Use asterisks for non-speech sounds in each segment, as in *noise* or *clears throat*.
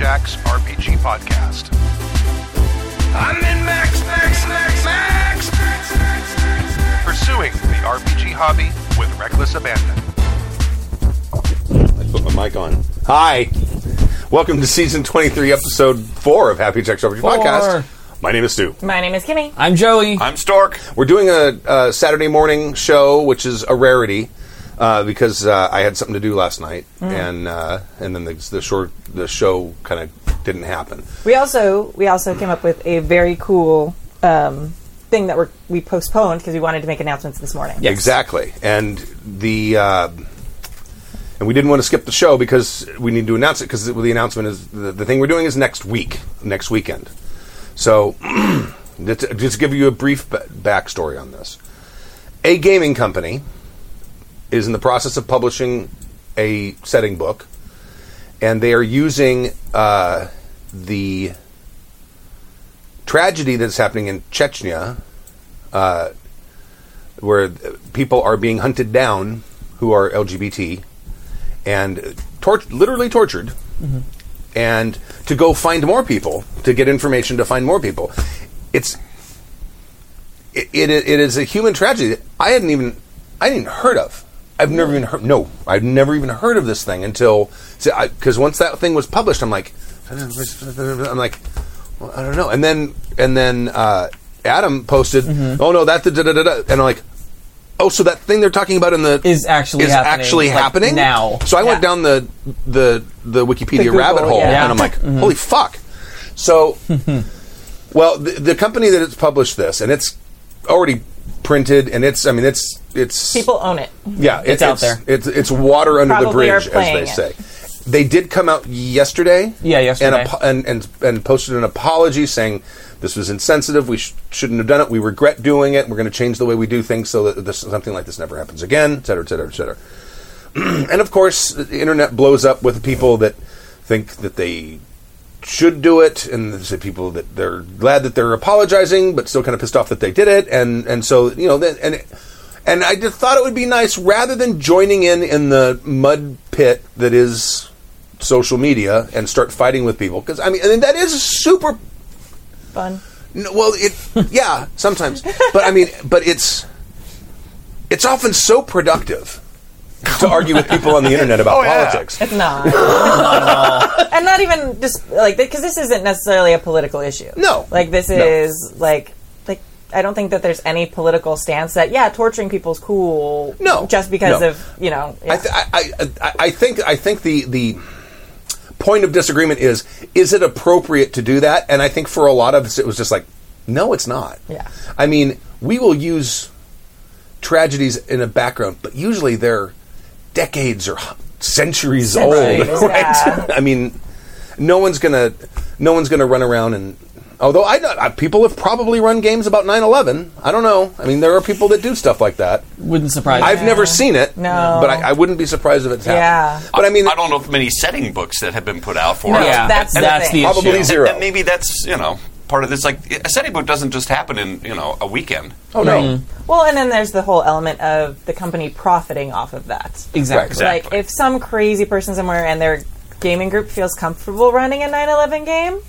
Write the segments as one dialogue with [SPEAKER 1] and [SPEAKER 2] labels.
[SPEAKER 1] Jack's RPG Podcast. I'm in Max, Max, Max, Max, Max, Max, Max. Pursuing the RPG hobby with reckless abandon.
[SPEAKER 2] I put my mic on. Hi. Welcome to season 23, episode 4 of Happy Jack's RPG Podcast. My name is Stu.
[SPEAKER 3] My name is Kimmy.
[SPEAKER 4] I'm Joey.
[SPEAKER 5] I'm Stork.
[SPEAKER 2] We're doing a, a Saturday morning show, which is a rarity uh, because uh, I had something to do last night, and uh, and then the, the short the show kind of didn't happen.
[SPEAKER 3] We also we also came up with a very cool um, thing that we're, we postponed because we wanted to make announcements this morning.
[SPEAKER 4] Yes.
[SPEAKER 2] Exactly, and the uh, and we didn't want to skip the show because we need to announce it because the, the announcement is the, the thing we're doing is next week, next weekend. So, *clears throat* just to- just give you a brief ba- backstory on this, a gaming company is in the process of publishing a setting book, and they are using uh, the tragedy that's happening in Chechnya uh, where people are being hunted down who are LGBT and tor- literally tortured, and to go find more people to get information to find more people. It's it, it, it is a human tragedy. that I hadn't even I hadn't even heard of. I've never even heard. No, I've never even heard of this thing until because once that thing was published, I'm like, I'm like, well, I don't know. And then and then uh, Adam posted, oh no, that da, da, da, da, da," and I'm like, oh, so that thing they're talking about in the
[SPEAKER 4] Is actually
[SPEAKER 2] is
[SPEAKER 4] happening,
[SPEAKER 2] actually
[SPEAKER 4] like,
[SPEAKER 2] happening
[SPEAKER 4] now.
[SPEAKER 2] So I went down the the the Wikipedia
[SPEAKER 3] The Google,
[SPEAKER 2] rabbit hole,
[SPEAKER 3] yeah.
[SPEAKER 2] and I'm like, holy fuck. So, *laughs* well, the, the company that has published this, and it's already printed, and it's, I mean, it's it's
[SPEAKER 3] People own it.
[SPEAKER 2] yeah,
[SPEAKER 4] It's out there.
[SPEAKER 2] It's it's water under the
[SPEAKER 3] Probably are
[SPEAKER 2] bridge, as they
[SPEAKER 3] it.
[SPEAKER 2] say. They did come out yesterday.
[SPEAKER 4] Yeah, yesterday.
[SPEAKER 2] and, apo- and and and posted an apology saying this was insensitive. We sh- shouldn't have done it. We regret doing it. We're going to change the way we do things so that this, something like this never happens again, et cetera, et cetera, et cetera. *clears throat* and of course, the internet blows up with people that think that they should do it, and there's people that they're glad that they're apologizing, but still kind of pissed off that they did it, and and so you know, then and and I just thought it would be nice rather than joining in in the mud pit that is social media and start fighting with people because I mean, and that is super
[SPEAKER 3] Fun.
[SPEAKER 2] no, well, it *laughs* yeah, sometimes, but I mean, but it's it's often so productive to argue with people on the internet about *laughs*
[SPEAKER 5] Oh, yeah.
[SPEAKER 2] politics.
[SPEAKER 3] It's not. and not even just like because this isn't necessarily a political issue.
[SPEAKER 2] No.
[SPEAKER 3] Like this
[SPEAKER 2] No.
[SPEAKER 3] is like like I don't think that there's any political stance that yeah torturing people's cool.
[SPEAKER 2] No.
[SPEAKER 3] Just because
[SPEAKER 2] No.
[SPEAKER 3] of you know. yeah.
[SPEAKER 2] I, th- I, I, I- I think I think the the point of disagreement is is it appropriate to do that? And I think for a lot of us, it was just like, no, it's not.
[SPEAKER 3] Yeah.
[SPEAKER 2] I mean, we will use tragedies in a background, but usually they're decades or centuries,
[SPEAKER 3] Centuries,
[SPEAKER 2] old, *laughs* right?
[SPEAKER 3] yeah.
[SPEAKER 2] I mean, no one's gonna no one's gonna run around and. Although I know uh, people have probably run games about 9/11. I don't know. I mean, there are people that do stuff like that.
[SPEAKER 4] Wouldn't surprise me.
[SPEAKER 2] I've
[SPEAKER 4] me.
[SPEAKER 2] never seen it.
[SPEAKER 3] No.
[SPEAKER 2] but I, I wouldn't be surprised if it's happened.
[SPEAKER 3] Yeah.
[SPEAKER 2] but I mean,
[SPEAKER 5] I don't know if many setting books that have been put out for
[SPEAKER 3] No,
[SPEAKER 5] it.
[SPEAKER 4] Yeah,
[SPEAKER 3] that's the
[SPEAKER 4] that's
[SPEAKER 3] thing.
[SPEAKER 4] the
[SPEAKER 2] probably
[SPEAKER 4] issue.
[SPEAKER 2] zero.
[SPEAKER 5] And maybe that's you know part of this. Like a setting book doesn't just happen in you know a weekend.
[SPEAKER 2] oh no,
[SPEAKER 3] Well, and then there's the whole element of the company profiting off of that.
[SPEAKER 4] Exactly.
[SPEAKER 5] Exactly.
[SPEAKER 3] Like if some crazy person somewhere and their gaming group feels comfortable running a 9/11 game,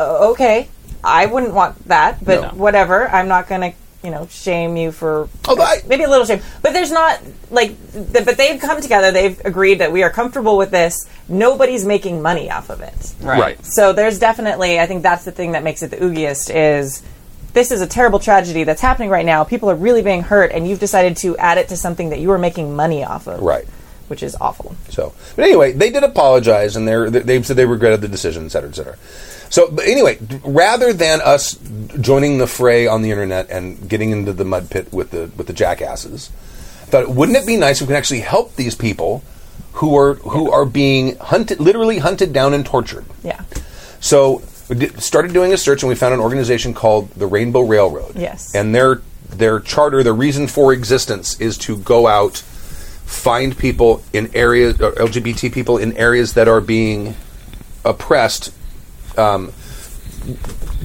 [SPEAKER 3] uh, okay, I wouldn't want that, but
[SPEAKER 2] No.
[SPEAKER 3] whatever. I'm not going to, you know, shame you for
[SPEAKER 2] Although I-
[SPEAKER 3] maybe a little shame. But there's not like th- but they've come together, they've agreed that we are comfortable with this. Nobody's making money off of it.
[SPEAKER 4] Right.
[SPEAKER 2] right.
[SPEAKER 3] So there's definitely, I think that's the thing that makes it the oogiest is this is a terrible tragedy that's happening right now. People are really being hurt, and you've decided to add it to something that you are making money off of.
[SPEAKER 2] Right.
[SPEAKER 3] Which is awful.
[SPEAKER 2] So, but anyway, they did apologize, and they're, they said they regretted the decision, et cetera, et cetera. So, but anyway, rather than us joining the fray on the internet and getting into the mud pit with the with the jackasses, I thought wouldn't it be nice if we could actually help these people who are who are being hunted, literally hunted down and tortured.
[SPEAKER 3] Yeah.
[SPEAKER 2] So we did, started doing a search, and we found an organization called the Rainbow Railroad.
[SPEAKER 3] Yes.
[SPEAKER 2] and their their charter, their reason for existence, is to go out, find people in areas, uh, LGBT people in areas that are being oppressed. Um,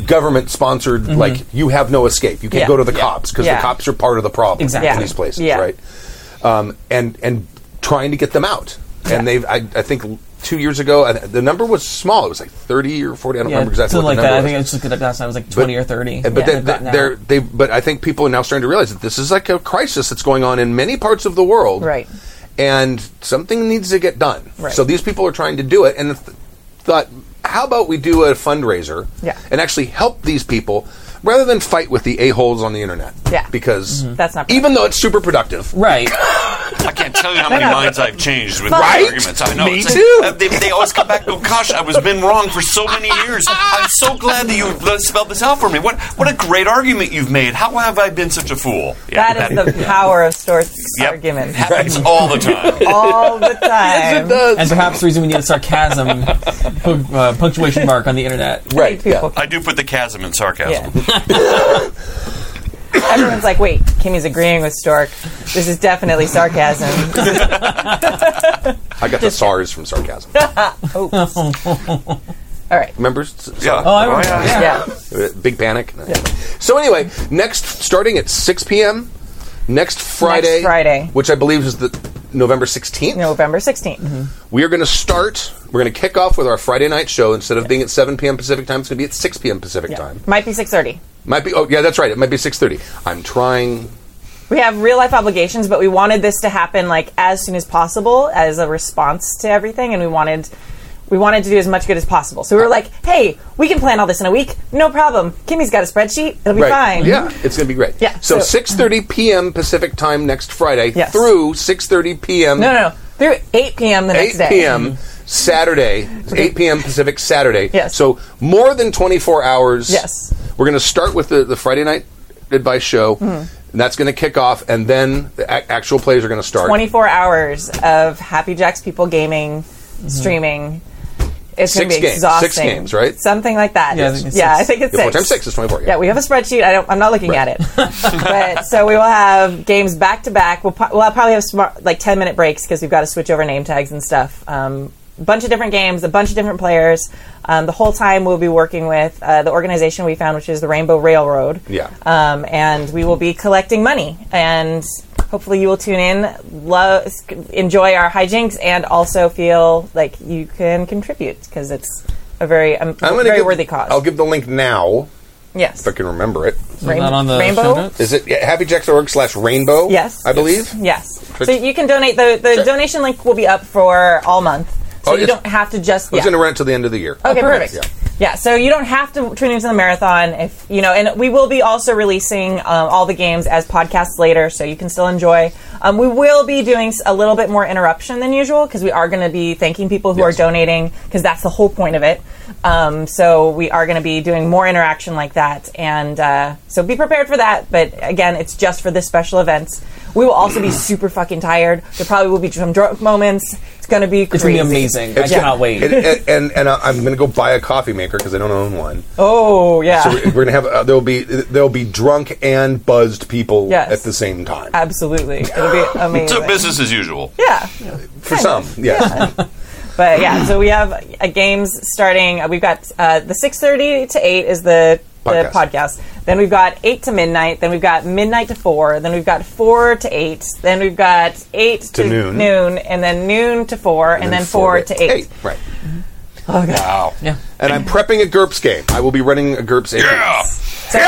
[SPEAKER 2] government sponsored, like you have no escape. You can't
[SPEAKER 3] Yeah.
[SPEAKER 2] go to the
[SPEAKER 3] Yeah.
[SPEAKER 2] cops because
[SPEAKER 3] Yeah.
[SPEAKER 2] the cops are part of the problem
[SPEAKER 4] Exactly.
[SPEAKER 2] in these places, right? Um, and and trying to get them out. And they've, I, I think, two years ago. I, the number was small. It was like thirty or forty. I don't remember exactly
[SPEAKER 4] something
[SPEAKER 2] what
[SPEAKER 4] like that. I think I
[SPEAKER 2] was.
[SPEAKER 4] just looked it up last time. It was like twenty or thirty.
[SPEAKER 2] But
[SPEAKER 4] Yeah,
[SPEAKER 2] they,
[SPEAKER 4] they've gotten
[SPEAKER 2] they, they're, they, but I think people are now starting to realize that this is like a crisis that's going on in many parts of the world,
[SPEAKER 3] Right.
[SPEAKER 2] And something needs to get done.
[SPEAKER 3] Right.
[SPEAKER 2] So these people are trying to do it, and th- thought, how about we do a fundraiser,
[SPEAKER 3] Yeah.
[SPEAKER 2] and actually help these people rather than fight with the a holes on the internet,
[SPEAKER 3] Yeah.
[SPEAKER 2] Because
[SPEAKER 3] That's not
[SPEAKER 2] even though it's super productive,
[SPEAKER 4] right.
[SPEAKER 5] I can't tell you how many minds I've changed with
[SPEAKER 3] Right?
[SPEAKER 5] these arguments. I know.
[SPEAKER 2] Me
[SPEAKER 5] It's like,
[SPEAKER 2] too.
[SPEAKER 5] uh, they, they always come back and go, gosh, I was been wrong for so many years. I'm so glad that you uh, spelled this out for me. What what a great argument you've made. How have I been such a fool? Yeah,
[SPEAKER 3] That is the power of Stork's
[SPEAKER 5] yep.
[SPEAKER 3] arguments.
[SPEAKER 5] Happens all the time. *laughs*
[SPEAKER 3] All the time. It does.
[SPEAKER 4] And perhaps the reason we need a sarcasm uh, punctuation mark on the internet.
[SPEAKER 2] right? Yeah.
[SPEAKER 5] I do put the chasm in sarcasm.
[SPEAKER 3] Yeah. *laughs* *laughs* Everyone's like, wait, Kimmy's agreeing with Stork. This is definitely sarcasm.
[SPEAKER 2] I got the SARS from sarcasm. *laughs*
[SPEAKER 3] Oops. All right.
[SPEAKER 2] Remember? S- s-
[SPEAKER 5] Yeah.
[SPEAKER 4] Oh, I remember.
[SPEAKER 5] yeah.
[SPEAKER 4] yeah.
[SPEAKER 3] Yeah.
[SPEAKER 2] Uh, Big Panic. So anyway, next starting at 6 p.m. next Friday,
[SPEAKER 3] Friday.
[SPEAKER 2] which I believe is the November 16th.
[SPEAKER 3] November 16th.
[SPEAKER 2] We are going to start. We're going to kick off with our Friday night show. Instead of being at 7 p.m. Pacific time, it's going to be at 6 p.m. Pacific
[SPEAKER 3] Yeah.
[SPEAKER 2] time.
[SPEAKER 3] Might be 6.30.
[SPEAKER 2] Might be. Oh, yeah, that's right. It might be 6:30. I'm trying.
[SPEAKER 3] We have real life obligations, but we wanted this to happen like as soon as possible as a response to everything, and we wanted we wanted to do as much good as possible. So we were like, "Hey, we can plan all this in a week, no problem. Kimmy's got a spreadsheet; it'll be
[SPEAKER 2] Right.
[SPEAKER 3] fine."
[SPEAKER 2] Yeah, it's going to be great.
[SPEAKER 3] Yeah,
[SPEAKER 2] So,
[SPEAKER 3] so-
[SPEAKER 2] 6:30 p.m. Pacific time next Friday
[SPEAKER 3] Yes.
[SPEAKER 2] through 6:30 p.m.
[SPEAKER 3] No, no, no. Through 8 p.m. the
[SPEAKER 2] 8
[SPEAKER 3] next day.
[SPEAKER 2] Eight p.m. Saturday, 8 p.m. Pacific Saturday.
[SPEAKER 3] Yes.
[SPEAKER 2] So more than 24 hours.
[SPEAKER 3] Yes.
[SPEAKER 2] We're going to start with the, the Friday night advice show.
[SPEAKER 3] Hmm.
[SPEAKER 2] And that's going to kick off, and then the a- actual plays are going to start.
[SPEAKER 3] 24 hours of Happy Jacks people gaming, streaming. It's going to be
[SPEAKER 2] games.
[SPEAKER 3] exhausting.
[SPEAKER 2] Six games, right?
[SPEAKER 3] Something like that.
[SPEAKER 4] Yeah, I think it's
[SPEAKER 3] yeah,
[SPEAKER 4] six.
[SPEAKER 3] I think it's
[SPEAKER 2] Yeah,
[SPEAKER 3] six.
[SPEAKER 2] times six is 24. Yeah.
[SPEAKER 3] Yeah, we have a spreadsheet. I don't. I'm not looking at it. *laughs* but so we will have games back to back. We'll, pro- we'll probably have smart, like 10 minute breaks because we've got to switch over name tags and stuff. Um, a bunch of different games, a bunch of different players. Um, the whole time we'll be working with uh, the organization we found, which is the Rainbow Railroad.
[SPEAKER 2] Yeah.
[SPEAKER 3] Um, and we will be collecting money and. Hopefully you will tune in, love, enjoy our hijinks, and also feel like you can contribute because it's a very, um,
[SPEAKER 2] I'm gonna
[SPEAKER 3] very
[SPEAKER 2] give-
[SPEAKER 3] worthy cause.
[SPEAKER 2] I'll give the link now
[SPEAKER 3] yes.
[SPEAKER 2] if I can remember it.
[SPEAKER 4] Is that on the
[SPEAKER 3] Rainbow?
[SPEAKER 4] show notes?
[SPEAKER 2] Is it yeah, happyjacks.org slash rainbow?
[SPEAKER 3] Yes.
[SPEAKER 2] I believe.
[SPEAKER 3] Yes.
[SPEAKER 2] Twitch-
[SPEAKER 3] So you can donate. The, the donation link will be up for all month. So
[SPEAKER 2] Oh,
[SPEAKER 3] you don't have to just.
[SPEAKER 2] I was
[SPEAKER 3] yeah.
[SPEAKER 2] going to run till the end of the year.
[SPEAKER 3] Okay,
[SPEAKER 4] perfect.
[SPEAKER 3] perfect. Yeah. so you don't have to tune into the marathon if you know, and we will be also releasing um, all the games as podcasts later, so you can still enjoy. Um, we will be doing a little bit more interruption than usual because we are going to be thanking people who
[SPEAKER 2] Yes.
[SPEAKER 3] are donating because that's the whole point of it. Um, so we are going to be doing more interaction like that, and uh, so be prepared for that. But again, it's just for this special event. We will also be super fucking tired. There probably will be some drunk moments. It's going to be crazy.
[SPEAKER 4] It's gonna be amazing. I
[SPEAKER 2] It's-
[SPEAKER 4] cannot wait.
[SPEAKER 2] And, and, and, and I- I'm going to go buy a coffee maker because I don't own one.
[SPEAKER 3] Oh yeah.
[SPEAKER 2] So we're going to have uh, there'll be there'll be drunk and buzzed people
[SPEAKER 3] Yes.
[SPEAKER 2] at the same time.
[SPEAKER 3] Absolutely. *laughs* It'll be amazing.
[SPEAKER 5] So business as usual.
[SPEAKER 3] Yeah.
[SPEAKER 2] For some, yes.
[SPEAKER 3] But yeah, so we have uh, games starting. Uh, we've got uh, the 6.30 to 8 is the, the
[SPEAKER 2] Podcast.
[SPEAKER 3] podcast. Then we've got 8 to midnight. Then we've got midnight to 4. Then we've got 4 to 8. Then we've got 8 to,
[SPEAKER 2] noon.
[SPEAKER 3] noon. And then noon to 4. And, then 4 to 8.
[SPEAKER 2] Right.
[SPEAKER 5] oh Wow.
[SPEAKER 4] yeah.
[SPEAKER 2] And I'm prepping a GURPS game. I will be running a GURPS. game.
[SPEAKER 5] Yeah.
[SPEAKER 3] So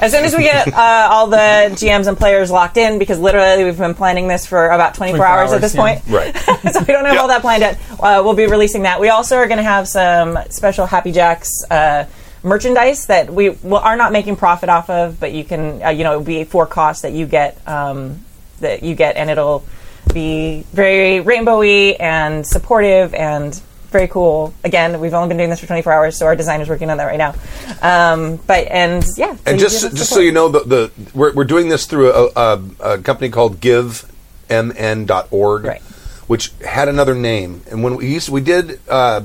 [SPEAKER 3] As soon as we get uh, all the GMs and players locked in, because literally we've been planning this for about 24,
[SPEAKER 4] 24
[SPEAKER 3] hours, at this
[SPEAKER 4] yeah.
[SPEAKER 3] point.
[SPEAKER 2] Right. *laughs*
[SPEAKER 3] so we don't have
[SPEAKER 5] Yeah.
[SPEAKER 3] all that planned yet. Uh, we'll be releasing that. We also are going to have some special Happy Jacks uh, merchandise that we will, are not making profit off of, but you can, uh, you know, it'll be for cost that you get, um, that you get, and it'll be very rainbowy and supportive and very cool. Again, we've only been doing this for 24 hours, so our designer's working on that right now. Um, but and yeah, so
[SPEAKER 2] And just just so you know, the, the we're, we're doing this through a, a, a company called GiveMN.org,
[SPEAKER 3] Right.
[SPEAKER 2] which had another name. And when we used, we did uh,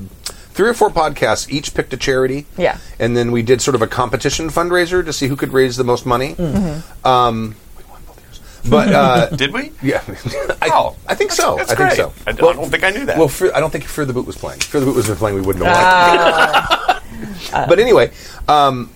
[SPEAKER 2] three or four podcasts, each picked a charity.
[SPEAKER 3] Yeah.
[SPEAKER 2] And then we did sort of a competition fundraiser to see who could raise the most money.
[SPEAKER 3] Mm-hmm.
[SPEAKER 2] Um, we won both years. But uh, *laughs*
[SPEAKER 5] Did we?
[SPEAKER 2] yeah, *laughs* I,
[SPEAKER 5] Oh,
[SPEAKER 2] I think so.
[SPEAKER 5] That's
[SPEAKER 2] I think
[SPEAKER 5] great.
[SPEAKER 2] so.
[SPEAKER 5] I, d- I don't think I knew that.
[SPEAKER 2] Well, Fear, I don't think Fear the Boot was playing. Fear the Boot was playing. We wouldn't know.
[SPEAKER 3] Ah.
[SPEAKER 2] why. *laughs* but anyway, um,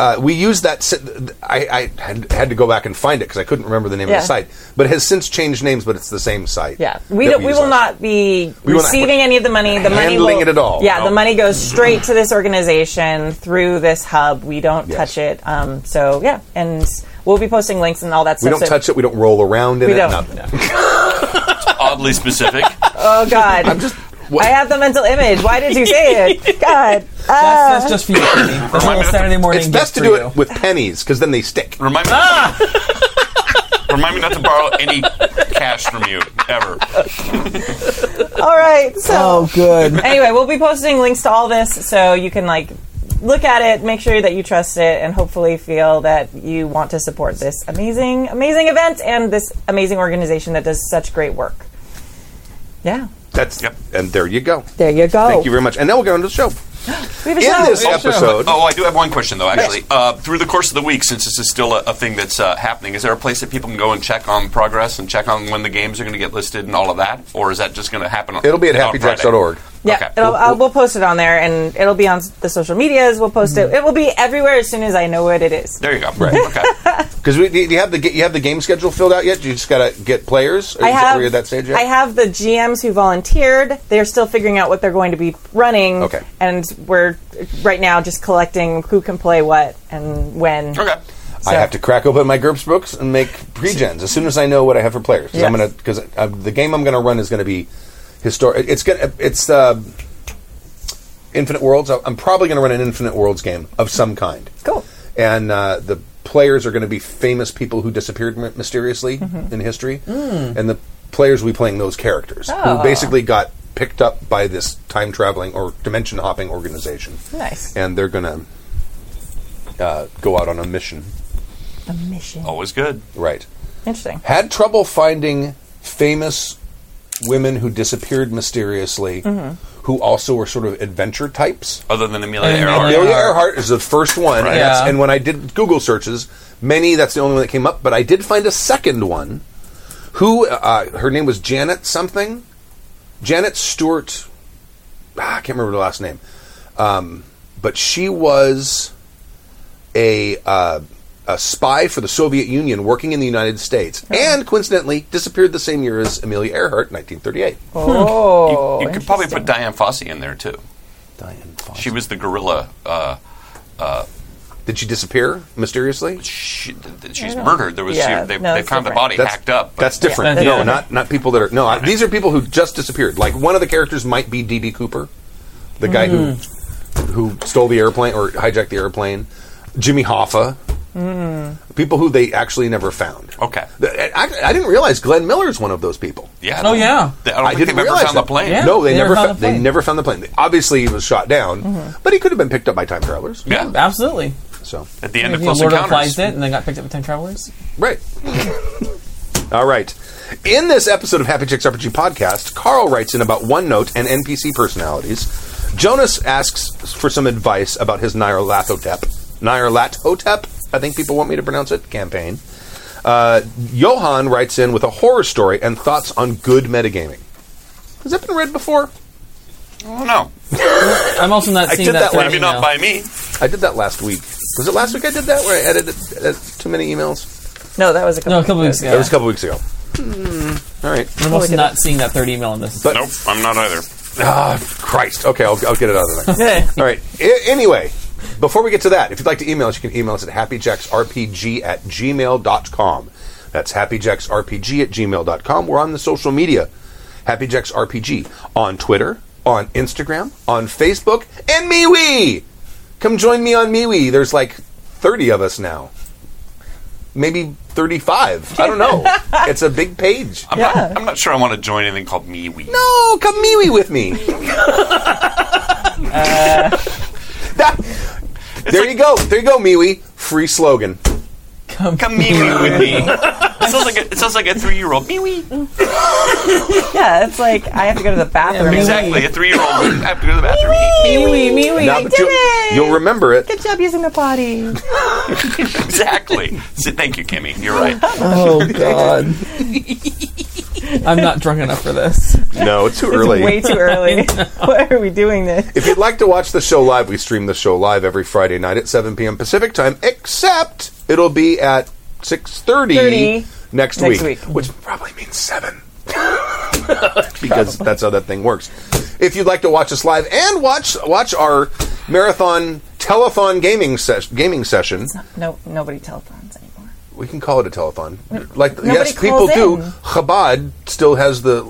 [SPEAKER 2] uh, we used that. si- I, I had, had to go back and find it because I couldn't remember the name of the site. But it has since changed names, but it's the same site.
[SPEAKER 3] Yeah, we
[SPEAKER 2] that
[SPEAKER 3] don't, we will not be
[SPEAKER 2] We will not-
[SPEAKER 3] receiving any of the money. The money
[SPEAKER 2] Handling
[SPEAKER 3] will,
[SPEAKER 2] it at all.
[SPEAKER 3] Yeah,
[SPEAKER 2] No.
[SPEAKER 3] the money goes straight to this organization through this hub. We don't
[SPEAKER 2] Yes.
[SPEAKER 3] touch it. Um, so yeah, and we'll be posting links and all that
[SPEAKER 2] We
[SPEAKER 3] stuff.
[SPEAKER 2] We don't
[SPEAKER 3] so-
[SPEAKER 2] touch it. We don't roll around in
[SPEAKER 3] We
[SPEAKER 2] it.
[SPEAKER 3] don't.
[SPEAKER 2] Nothing. *laughs*
[SPEAKER 5] Oddly specific.
[SPEAKER 3] Oh God,
[SPEAKER 2] I'm just. What,
[SPEAKER 3] I have the mental image. Why did you say it? *laughs* God,
[SPEAKER 4] That's, that's uh, just for you, Kenny. That's a little
[SPEAKER 5] me-
[SPEAKER 4] Saturday morning.
[SPEAKER 2] it's best to do
[SPEAKER 4] you.
[SPEAKER 2] it with pennies because then they stick.
[SPEAKER 5] Remind me. Ah! *laughs* Remind me not to borrow any cash from you ever. *laughs*
[SPEAKER 3] all right. So
[SPEAKER 4] Oh, good.
[SPEAKER 3] anyway, we'll be posting links to all this so you can like look at it, make sure that you trust it, and hopefully feel that you want to support this amazing, amazing event and this amazing organization that does such great work. Yeah,
[SPEAKER 2] That's
[SPEAKER 5] Yep.
[SPEAKER 2] and there you go.
[SPEAKER 3] there you go.
[SPEAKER 2] Thank you very much. And now we'll get on to the show. *gasps*
[SPEAKER 3] We have a
[SPEAKER 2] In
[SPEAKER 3] show.
[SPEAKER 2] this
[SPEAKER 4] Oh,
[SPEAKER 2] episode,
[SPEAKER 5] Oh, I do have one question though. Actually, uh, through the course of the week, since this is still a, a thing that's uh, happening, is there a place that people can go and check on progress and check on when the games are going to get listed and all of that, or is that just going to happen? On,
[SPEAKER 2] it'll be at
[SPEAKER 5] on
[SPEAKER 2] happyjacks.org.
[SPEAKER 3] Yeah,
[SPEAKER 5] Okay.
[SPEAKER 3] it'll, uh, we'll post it on there, and it'll be on the social medias. We'll post it. It will be everywhere as soon as I know what it is.
[SPEAKER 5] There you go.
[SPEAKER 2] Right. *laughs*
[SPEAKER 5] Okay.
[SPEAKER 2] Because you have the you have the game schedule filled out yet? You just gotta get players.
[SPEAKER 3] I
[SPEAKER 2] that-
[SPEAKER 3] have.
[SPEAKER 2] were you at that stage yet?
[SPEAKER 3] I have the GMs who volunteered. They're still figuring out what they're going to be running.
[SPEAKER 2] Okay.
[SPEAKER 3] And we're right now just collecting who can play what and when.
[SPEAKER 5] Okay.
[SPEAKER 2] I have to crack open my GURPS books and make pre-gens as soon as I know what I have for players. 'Cause I'm
[SPEAKER 3] Yes.
[SPEAKER 2] gonna because uh, the game I'm gonna run is gonna be historic. It's gonna it's uh, Infinite Worlds. I'm probably gonna run an Infinite Worlds game of some kind.
[SPEAKER 3] Cool.
[SPEAKER 2] and uh, the players are going to be famous people who disappeared m- mysteriously
[SPEAKER 3] Mm-hmm.
[SPEAKER 2] in history,
[SPEAKER 3] Mm.
[SPEAKER 2] and the players will be playing those characters
[SPEAKER 3] Oh.
[SPEAKER 2] who basically got picked up by this time traveling or dimension hopping organization,
[SPEAKER 3] Nice.
[SPEAKER 2] and they're going to uh, go out on a mission.
[SPEAKER 3] A mission.
[SPEAKER 5] Always good.
[SPEAKER 2] Right.
[SPEAKER 3] Interesting.
[SPEAKER 2] Had trouble finding famous women who disappeared mysteriously,
[SPEAKER 3] Mm-hmm.
[SPEAKER 2] who also were sort of adventure types.
[SPEAKER 5] Other than Amelia
[SPEAKER 4] Amelia
[SPEAKER 5] Earhart.
[SPEAKER 2] Amelia
[SPEAKER 4] Earhart.
[SPEAKER 2] Earhart is the first one, and,
[SPEAKER 4] Yeah.
[SPEAKER 2] and when I did Google searches, many that's the only one that came up. But I did find a second one, who uh, her name was Janet something, Janet Stewart. ah, I can't remember the last name, um, but she was a uh, a spy for the Soviet Union working in the United States, oh. and coincidentally disappeared the same year as Amelia Earhart, 1938. Hmm.
[SPEAKER 3] Oh,
[SPEAKER 5] You, you could probably put. Dian Fossey in there too.
[SPEAKER 2] Dian Fossey.
[SPEAKER 5] She was the gorilla. Uh, uh,
[SPEAKER 2] Did she disappear mysteriously?
[SPEAKER 5] she, th- she's murdered. There was
[SPEAKER 3] Yeah,
[SPEAKER 5] she, they,
[SPEAKER 3] no,
[SPEAKER 5] they
[SPEAKER 3] it's
[SPEAKER 5] found the body
[SPEAKER 2] That's-
[SPEAKER 5] hacked up. but-
[SPEAKER 2] That's different.
[SPEAKER 4] Yeah.
[SPEAKER 2] No, not not people that are no. I, these are people who just disappeared. Like one of the characters might be DB Cooper, the guy who who stole the airplane or hijacked the airplane. Jimmy Hoffa. Mm-hmm. People who they actually never found.
[SPEAKER 5] Okay.
[SPEAKER 2] The- I, I didn't realize Glenn Miller's one of those people.
[SPEAKER 5] Yeah.
[SPEAKER 4] Oh, yeah.
[SPEAKER 5] I don't
[SPEAKER 2] I
[SPEAKER 5] think
[SPEAKER 2] didn't
[SPEAKER 5] they've ever
[SPEAKER 2] realize
[SPEAKER 5] found
[SPEAKER 2] that.
[SPEAKER 5] the plane.
[SPEAKER 4] Yeah.
[SPEAKER 2] No, they,
[SPEAKER 4] They
[SPEAKER 2] never
[SPEAKER 4] never found
[SPEAKER 2] fa-
[SPEAKER 4] the
[SPEAKER 2] they
[SPEAKER 4] plane.
[SPEAKER 2] never found the plane. Obviously, he was shot down, mm-hmm. but he could have been picked up by time travelers.
[SPEAKER 5] Yeah.
[SPEAKER 4] Absolutely.
[SPEAKER 2] So
[SPEAKER 5] At the end of
[SPEAKER 4] You
[SPEAKER 5] Close
[SPEAKER 4] Lord of the Flies
[SPEAKER 5] Encounters.
[SPEAKER 4] did, and then got picked up by time travelers.
[SPEAKER 2] Right. *laughs* All right. In this episode of Happy Chicks RPG podcast, Carl writes in about OneNote and NPC personalities. Jonas asks for some advice about his Nyarlathotep. Nyarlathotep, I think people want me to pronounce it, campaign. Uh, Johan writes in with a horror story and thoughts on good metagaming. Has that been read before?
[SPEAKER 5] Oh, no. *laughs*
[SPEAKER 4] I'm also not
[SPEAKER 2] I
[SPEAKER 4] seeing
[SPEAKER 2] did that
[SPEAKER 4] that. third
[SPEAKER 2] last-
[SPEAKER 5] Maybe not by me.
[SPEAKER 2] I did that last week. Was it last week I did that where I edited uh, too many emails?
[SPEAKER 3] No, that was a couple.
[SPEAKER 4] No, a couple weeks ago.
[SPEAKER 2] That was a couple weeks ago. All right.
[SPEAKER 4] I'm also not
[SPEAKER 3] it.
[SPEAKER 4] seeing that third email in this.
[SPEAKER 2] But-
[SPEAKER 5] Nope, I'm not either.
[SPEAKER 2] Ah, Christ. Okay, I'll, I'll get it out of there. *laughs*
[SPEAKER 3] Yeah.
[SPEAKER 2] All right. I- anyway, before we get to that, if you'd like to email us, you can email us at happyjacksrpg at gmail.com. That's happyjacksrpg at gmail.com. We're on the social media. HappyJacksRPG on Twitter, on Instagram, on Facebook, and MeWe. Come join me on MeWe. There's like 30 of us now. Maybe 35. I don't know. *laughs* it's a big page.
[SPEAKER 5] I'm,
[SPEAKER 3] Yeah.
[SPEAKER 5] not, I'm not sure I want to join anything called MeWe.
[SPEAKER 2] No, come MeWe with me. That- *laughs* uh, there you go. There you go, MeWe. Free slogan.
[SPEAKER 4] Come,
[SPEAKER 5] Come MeWe with me. It sounds like a, *laughs* it sounds like a three year old. MeWe.
[SPEAKER 3] Yeah, it's like I have to go to the bathroom.
[SPEAKER 5] Exactly. A three year old. I have to go to the bathroom.
[SPEAKER 3] Me, me, me,
[SPEAKER 2] Now,
[SPEAKER 3] I did
[SPEAKER 2] you'll,
[SPEAKER 3] it.
[SPEAKER 2] you'll remember it.
[SPEAKER 3] Good job using the potty. *laughs*
[SPEAKER 5] exactly. So, thank you, Kimmy. You're right. *laughs*
[SPEAKER 4] Oh God! I'm not drunk enough for this.
[SPEAKER 2] No, it's too
[SPEAKER 3] It's
[SPEAKER 2] early.
[SPEAKER 3] way too early. *laughs* Why are we doing this?
[SPEAKER 2] If you'd like to watch the show live, we stream the show live every Friday night at 7 p.m. Pacific time, except it'll be at 6.30
[SPEAKER 3] 30
[SPEAKER 2] next,
[SPEAKER 3] next
[SPEAKER 2] week,
[SPEAKER 3] week.
[SPEAKER 2] which probably means 7. *laughs* because that's how that thing works. If you'd like to watch us live and watch watch our marathon telethon gaming ses- gaming session,
[SPEAKER 3] No, nobody telephones anymore.
[SPEAKER 2] We can call it a telethon. Like
[SPEAKER 3] Nobody
[SPEAKER 2] yes, people
[SPEAKER 3] calls
[SPEAKER 2] do.
[SPEAKER 3] in.
[SPEAKER 2] Chabad still has the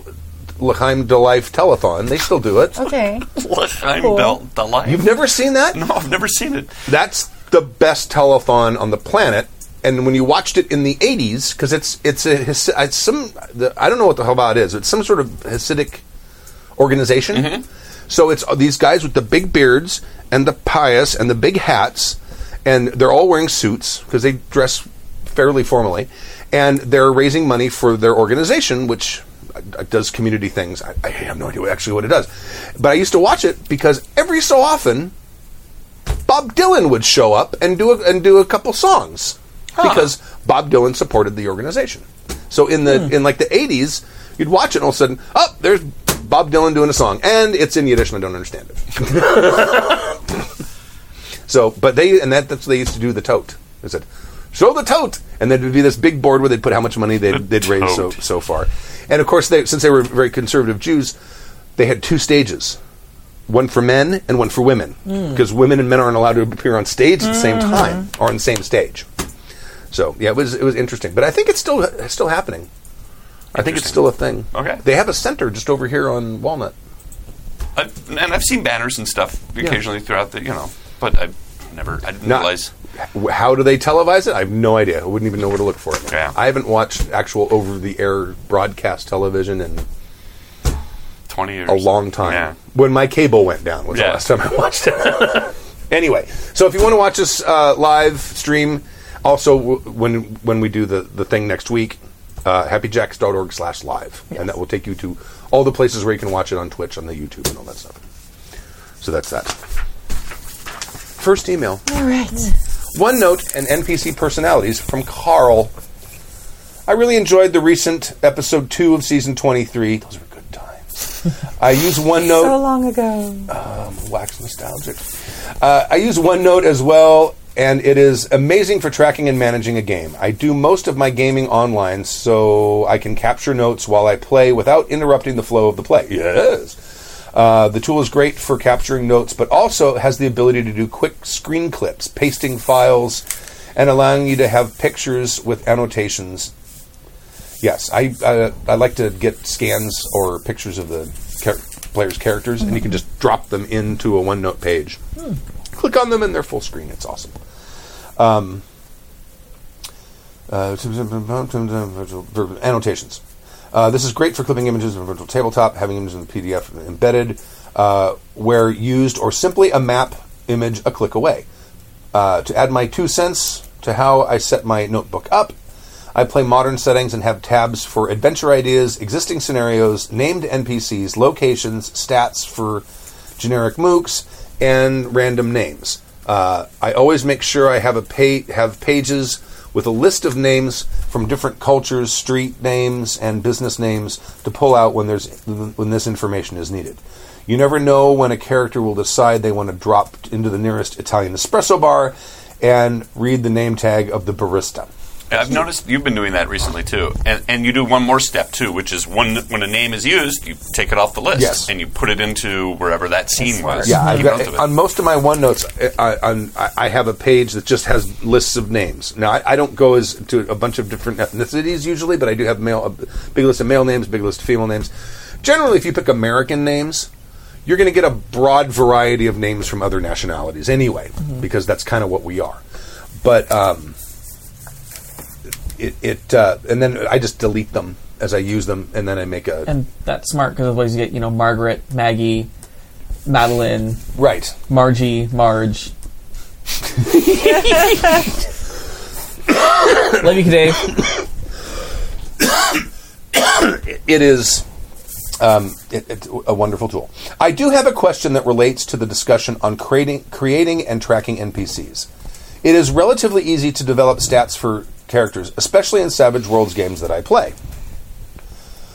[SPEAKER 2] L'chaim de Life telethon. They still do it.
[SPEAKER 3] Okay. *laughs*
[SPEAKER 5] L'chaim
[SPEAKER 3] Cool.
[SPEAKER 5] Del- Delight.
[SPEAKER 2] You've never seen that?
[SPEAKER 5] No, I've never seen it.
[SPEAKER 2] That's the best telethon on the planet. And when you watched it in the '80s, because it's it's a Hasi- it's some the, I don't know what the Chabad is. It's some sort of Hasidic organization. So it's uh, these guys with the big beards and the pious and the big hats, and they're all wearing suits because they dress fairly formally, and they're raising money for their organization, which does community things. I, I have no idea what, actually what it does, but I used to watch it because every so often Bob Dylan would show up and do a, and do a couple songs because Bob Dylan supported the organization. So in the hmm. in like the '80s, you'd watch it and all of a sudden, oh, there's Bob Dylan doing a song, and it's in Yiddish, and I don't understand it. *laughs* so, but they and that, that's what they used to do the tote. They said, "Show the tote," and then there'd be this big board where they'd put how much money they'd, they'd raised so so far. And of course, they, since they were very conservative Jews, they had two stages one for men and one for women hmm. because women and men aren't allowed to appear on stage at the same hmm. time or on the same stage. So yeah, it was it was interesting, but I think it's still it's still happening. I think it's still a thing.
[SPEAKER 5] Okay.
[SPEAKER 2] they have a center just over here on Walnut.
[SPEAKER 5] I, and I've seen banners and stuff occasionally throughout the, you know, but I never, I didn't
[SPEAKER 2] Not-
[SPEAKER 5] realize.
[SPEAKER 2] How do they televise it? I have no idea. I wouldn't even know where to look for it.
[SPEAKER 5] Yeah.
[SPEAKER 2] I haven't watched actual over-the-air broadcast television in
[SPEAKER 5] 20 years.
[SPEAKER 2] a long time.
[SPEAKER 5] Yeah.
[SPEAKER 2] When my cable went down was the last time I watched it. *laughs* anyway, so if you want to watch us uh, live stream, also w- when when we do the, the thing next week, uh, happyjacks.org slash live. And that will take you to all the places where you can watch it on Twitch, on the YouTube, and all that stuff. So that's that. First email.
[SPEAKER 3] All right.
[SPEAKER 2] OneNote and NPC personalities from Carl. I really enjoyed the recent episode 2 of season 23. Those were good times. *laughs* I use OneNote
[SPEAKER 3] So long ago.
[SPEAKER 2] wax nostalgic. Uh, I use OneNote as well, and it is amazing for tracking and managing a game. I do most of my gaming online, so I can capture notes while I play without interrupting the flow of the play. Yes. Uh, the tool is great for capturing notes, but also has the ability to do quick screen clips, pasting files, and allowing you to have pictures with annotations Yes, I uh, I like to get scans or pictures of the char- players' characters, and you can just drop them into a OneNote page. Click on them, and they're full screen. It's awesome. Um, uh, *laughs* annotations. Uh, this is great for clipping images in a virtual tabletop, having images in the PDF embedded, uh, where used, or simply a map image a click away. Uh, to add my two cents to how I set my notebook up, I play modern settings and have tabs for adventure ideas, existing scenarios, named NPCs, locations, stats for generic mooks, and random names. Uh, I always make sure I have a pa- have pages with a list of names from different cultures, street names, and business names to pull out when there's when this information is needed. You never know when a character will decide they want to drop into the nearest Italian espresso bar and read the name tag of the barista.
[SPEAKER 5] I've noticed you've been doing that recently too, and and you do one more step too, which is when when a name is used, you take it off the list
[SPEAKER 2] Yes.
[SPEAKER 5] and you put it into wherever that scene was.
[SPEAKER 2] Yeah, I've got,
[SPEAKER 5] notes of it.
[SPEAKER 2] on most of my OneNotes, I, I, on, I- I have a page that just has lists of names. Now, I, I don't go as to a bunch of different ethnicities usually, but I do have male, a big list of male names, big list of female names. Generally, if you pick American names, you're going to get a broad variety of names from other nationalities anyway, because that's kind of what we are. But um, it, it uh, and then I just delete them as I use them, and then I make a
[SPEAKER 4] And that's smart because otherwise you get, you know, Margaret, Maggie, Madeline,
[SPEAKER 2] right.
[SPEAKER 4] Margie, Marge. Love you, Dave.
[SPEAKER 2] it is um, it, it's a wonderful tool. I do have a question that relates to the discussion on creating, creating and tracking NPCs. It is relatively easy to develop stats for characters, especially in Savage Worlds games that I play.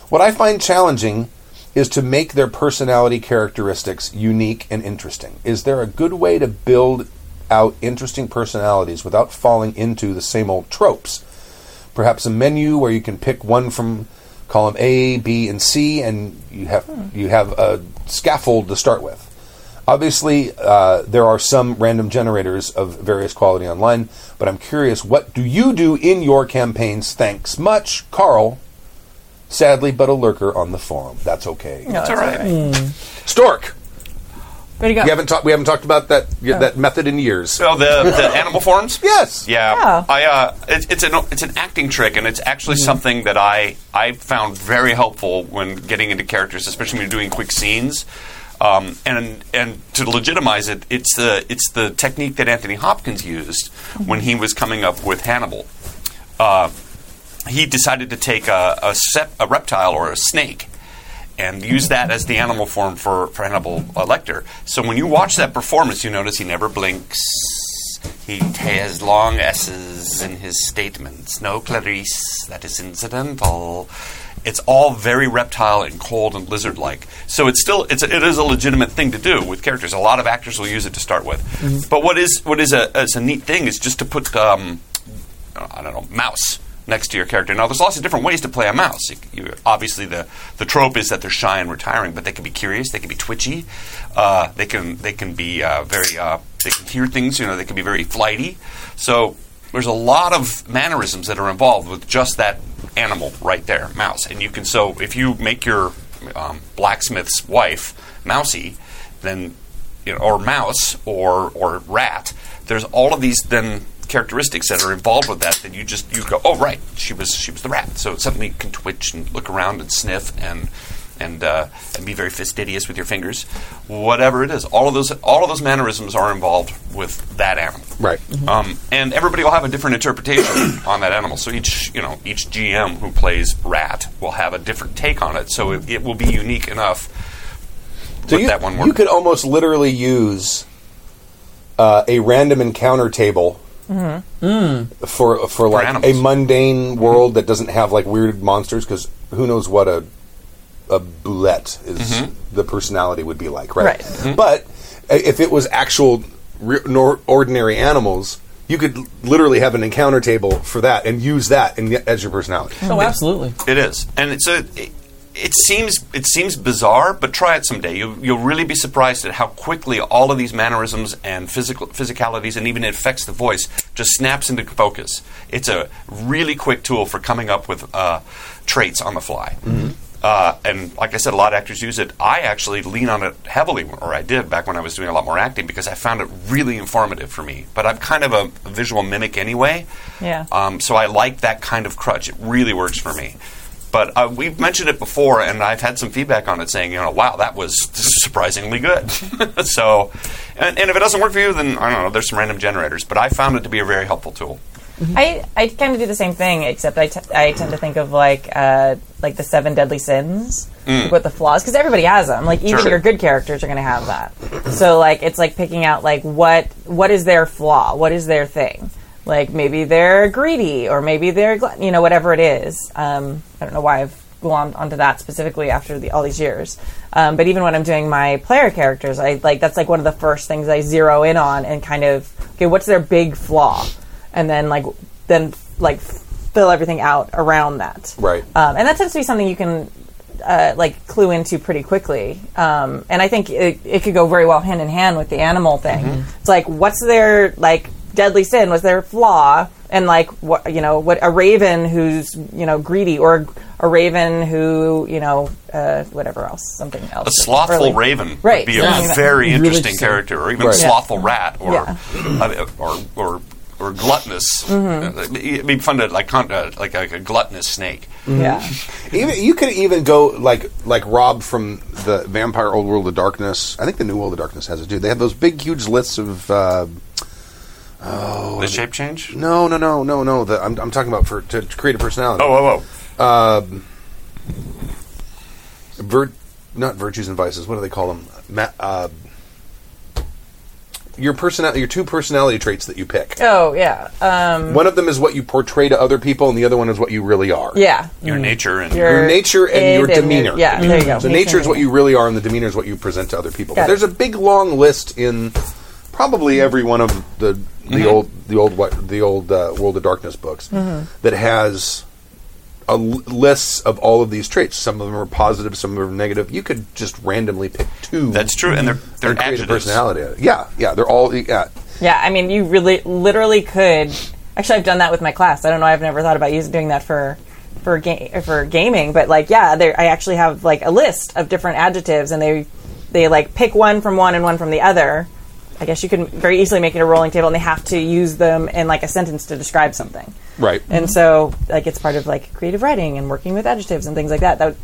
[SPEAKER 2] What I find challenging is to make their personality characteristics unique and interesting. Is there a good way to build out interesting personalities without falling into the same old tropes? Perhaps a menu where you can pick one from column A, B, and C, and you have hmm. you have a scaffold to start with. Obviously, uh, there are some random generators of various quality online, but I'm curious, what do you do in your campaigns? Thanks much, Carl. Sadly, but a lurker on the forum. That's okay.
[SPEAKER 3] No,
[SPEAKER 5] It's all right.
[SPEAKER 2] Stork,
[SPEAKER 3] Where'd you go?
[SPEAKER 2] we haven't talked. We haven't talked about that that method in years.
[SPEAKER 5] Oh, the, the *laughs* animal forms?
[SPEAKER 2] Yes.
[SPEAKER 5] Yeah,
[SPEAKER 3] Yeah.
[SPEAKER 5] I uh, it, it's an it's an acting trick, and it's actually something that I I found very helpful when getting into characters, especially when you're doing quick scenes. Um, and and to legitimize it, it's the it's the technique that Anthony Hopkins used when he was coming up with Hannibal. Uh, he decided to take a a, sep- a reptile or a snake and use that as the animal form for, for Hannibal Lecter. So when you watch that performance, you notice he never blinks. He has long S's in his statements. No, Clarice, that is incidental. It's all very reptile and cold and lizard-like. So it's still it's a, it is a legitimate thing to do with characters. A lot of actors will use it to start with. But what is what is a, is a neat thing is just to put um, I don't know, mouse next to your character. Now, there's lots of different ways to play a mouse. You, you, obviously, the, the trope is that they're shy and retiring, but they can be curious. They can be twitchy. Uh, they can they can be uh, very uh, they can hear things. You know, they can be very flighty. So there's a lot of mannerisms that are involved with just that animal right there, mouse. And you can so if you make your um, blacksmith's wife mousy, then you know, or mouse or or rat. There's all of these then characteristics that are involved with that Then you just you go, oh right, she was she was the rat. So something you can twitch and look around and sniff and and uh, and be very fastidious with your fingers, whatever it is. All of those all of those mannerisms are involved with that animal.
[SPEAKER 2] Right.
[SPEAKER 5] Um, and everybody will have a different interpretation *coughs* on that animal. So each, you know, each GM who plays rat will have a different take on it. So it, it will be unique enough.
[SPEAKER 2] So
[SPEAKER 5] with
[SPEAKER 2] you,
[SPEAKER 5] that one word.
[SPEAKER 2] you could almost literally use uh, a random encounter table for for like a mundane world that doesn't have like weird monsters because who knows what a a bulette is
[SPEAKER 5] Mm-hmm.
[SPEAKER 2] the personality would be like, right?
[SPEAKER 3] Right.
[SPEAKER 2] But uh, if it was actual re- nor- ordinary animals. You could literally have an encounter table for that and use that in, as your personality.
[SPEAKER 4] Oh, absolutely.
[SPEAKER 5] It is, and it's a. It, it seems it seems bizarre, but try it someday. You, you'll really be surprised at how quickly all of these mannerisms and physical physicalities, and even it affects the voice, just snaps into focus. It's a really quick tool for coming up with uh, traits on the fly. Uh, and like I said, a lot of actors use it. I actually lean on it heavily, or I did back when I was doing a lot more acting, because I found it really informative for me. But I'm kind of a, a visual mimic anyway.
[SPEAKER 3] Yeah.
[SPEAKER 5] Um, so I like that kind of crutch. It really works for me. But uh, we've mentioned it before, and I've had some feedback on it saying, you know, wow, that was surprisingly good. *laughs* so, and, and if it doesn't work for you, then I don't know. There's some random generators, but I found it to be a very helpful tool.
[SPEAKER 3] I, I kind of do the same thing, except I, t- I tend to think of like uh, like the seven deadly sins like with the flaws because everybody has them. Like even
[SPEAKER 5] Sure.
[SPEAKER 3] your good characters are going to have that. So like it's like picking out like what what is their flaw, what is their thing. Like maybe they're greedy, or maybe they're glut- you know whatever it is. Um, I don't know why I've glommed onto that specifically after the, all these years. Um, but even when I'm doing my player characters, I like that's like one of the first things I zero in on and kind of okay, what's their big flaw, and then like then like fill everything out around that.
[SPEAKER 2] Right.
[SPEAKER 3] Um, and that tends to be something you can uh, like clue into pretty quickly. Um, and I think it, it could go very well hand in hand with the animal thing. It's like, what's their like deadly sin? Was their flaw? And like, what you know, what a raven who's you know greedy, or a raven who you know uh, whatever else, something else.
[SPEAKER 5] A slothful
[SPEAKER 3] Really-
[SPEAKER 5] raven
[SPEAKER 3] Right.
[SPEAKER 5] would be a
[SPEAKER 3] Yeah.
[SPEAKER 5] very interesting
[SPEAKER 4] interesting.
[SPEAKER 5] character, or even
[SPEAKER 2] Right.
[SPEAKER 5] a slothful rat, or
[SPEAKER 3] Yeah.
[SPEAKER 5] uh, or or or gluttonous. Uh, it'd be fun to like con- uh, like, like a gluttonous snake.
[SPEAKER 3] Yeah.
[SPEAKER 2] Even you could even go like like Rob from the Vampire Old World of Darkness. I think the New World of Darkness has it too. They have those big, huge lists of. Uh, oh,
[SPEAKER 5] the shape change.
[SPEAKER 2] no, no, no, no, no. The, I'm, I'm talking about for to, to create a personality.
[SPEAKER 5] Oh, whoa, whoa.
[SPEAKER 2] Vir- not virtues and vices. What do they call them? Ma- uh, your personality, your two personality traits that you pick.
[SPEAKER 3] Oh yeah, um,
[SPEAKER 2] One of them is what you portray to other people, and the other one is what you really are.
[SPEAKER 3] yeah.
[SPEAKER 5] Your nature and
[SPEAKER 2] Your nature and your demeanor.
[SPEAKER 3] yeah, there you go.
[SPEAKER 2] So nature is what you really are, and the demeanor is what you present to other people. But there's a big long list in probably every one of the the old the old what the old uh, World of Darkness books that has a l- lists of all of these traits. Some of them are positive, some of them are negative. You could just randomly pick two.
[SPEAKER 5] that's true, and they're they're
[SPEAKER 2] and create a
[SPEAKER 5] adjectives.
[SPEAKER 2] personality. Yeah, yeah, they're all yeah.
[SPEAKER 3] Yeah, I mean, you really, literally could. Actually, I've done that with my class. I don't know. I've never thought about using doing that for for ga- for gaming, but like, yeah, there. I actually have like a list of different adjectives, and they they like pick one from one and one from the other. I guess you can very easily make it a rolling table, and they have to use them in like a sentence to describe something.
[SPEAKER 2] Right.
[SPEAKER 3] And so, like, it's part of like creative writing and working with adjectives and things like that. That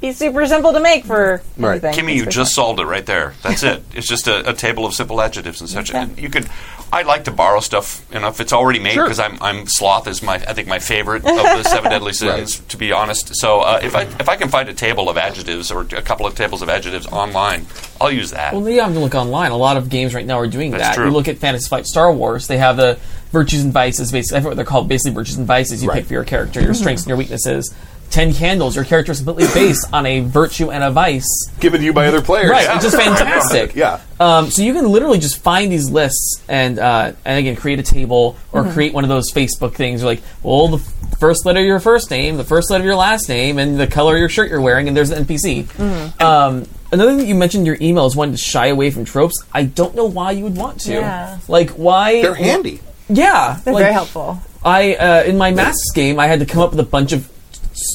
[SPEAKER 3] would be super simple to make for
[SPEAKER 2] Right.
[SPEAKER 3] anything.
[SPEAKER 5] Kimmy, you just
[SPEAKER 3] very
[SPEAKER 5] solved it right there. That's it. It's just a, a table of simple adjectives and such.
[SPEAKER 3] Okay.
[SPEAKER 5] And you could. I like to borrow stuff, you know, if it's already made,
[SPEAKER 2] Sure.
[SPEAKER 5] because I'm, I'm sloth is my I think my favorite of the seven *laughs* deadly sins, to be honest. So uh, if I if I can find a table of adjectives or a couple of tables of adjectives online, I'll use that.
[SPEAKER 4] Well, you have to look online. A lot of games right now are doing
[SPEAKER 5] That's
[SPEAKER 4] that.
[SPEAKER 5] true.
[SPEAKER 4] You look at Fantasy Flight Star Wars; they have the virtues and vices. Basically, I forget what they're called. Basically, virtues and vices. You
[SPEAKER 2] Right.
[SPEAKER 4] pick for your character, your strengths and your weaknesses. Ten candles. Your character is completely based on a virtue and a vice.
[SPEAKER 2] Given to you by other players.
[SPEAKER 4] Right, which is fantastic. *laughs*
[SPEAKER 2] Yeah.
[SPEAKER 4] Um, so you can literally just find these lists and uh, and again create a table or create one of those Facebook things. You're like, well, the first letter of your first name, the first letter of your last name, and the color of your shirt you're wearing, and there's an NPC. Um, another thing that you mentioned in your email is wanting to shy away from tropes. I don't know why you would want to.
[SPEAKER 3] Yeah.
[SPEAKER 4] Like why?
[SPEAKER 2] They're handy.
[SPEAKER 4] Yeah,
[SPEAKER 3] They're
[SPEAKER 4] like,
[SPEAKER 3] very helpful.
[SPEAKER 4] I uh, in my masks game, I had to come up with a bunch of s-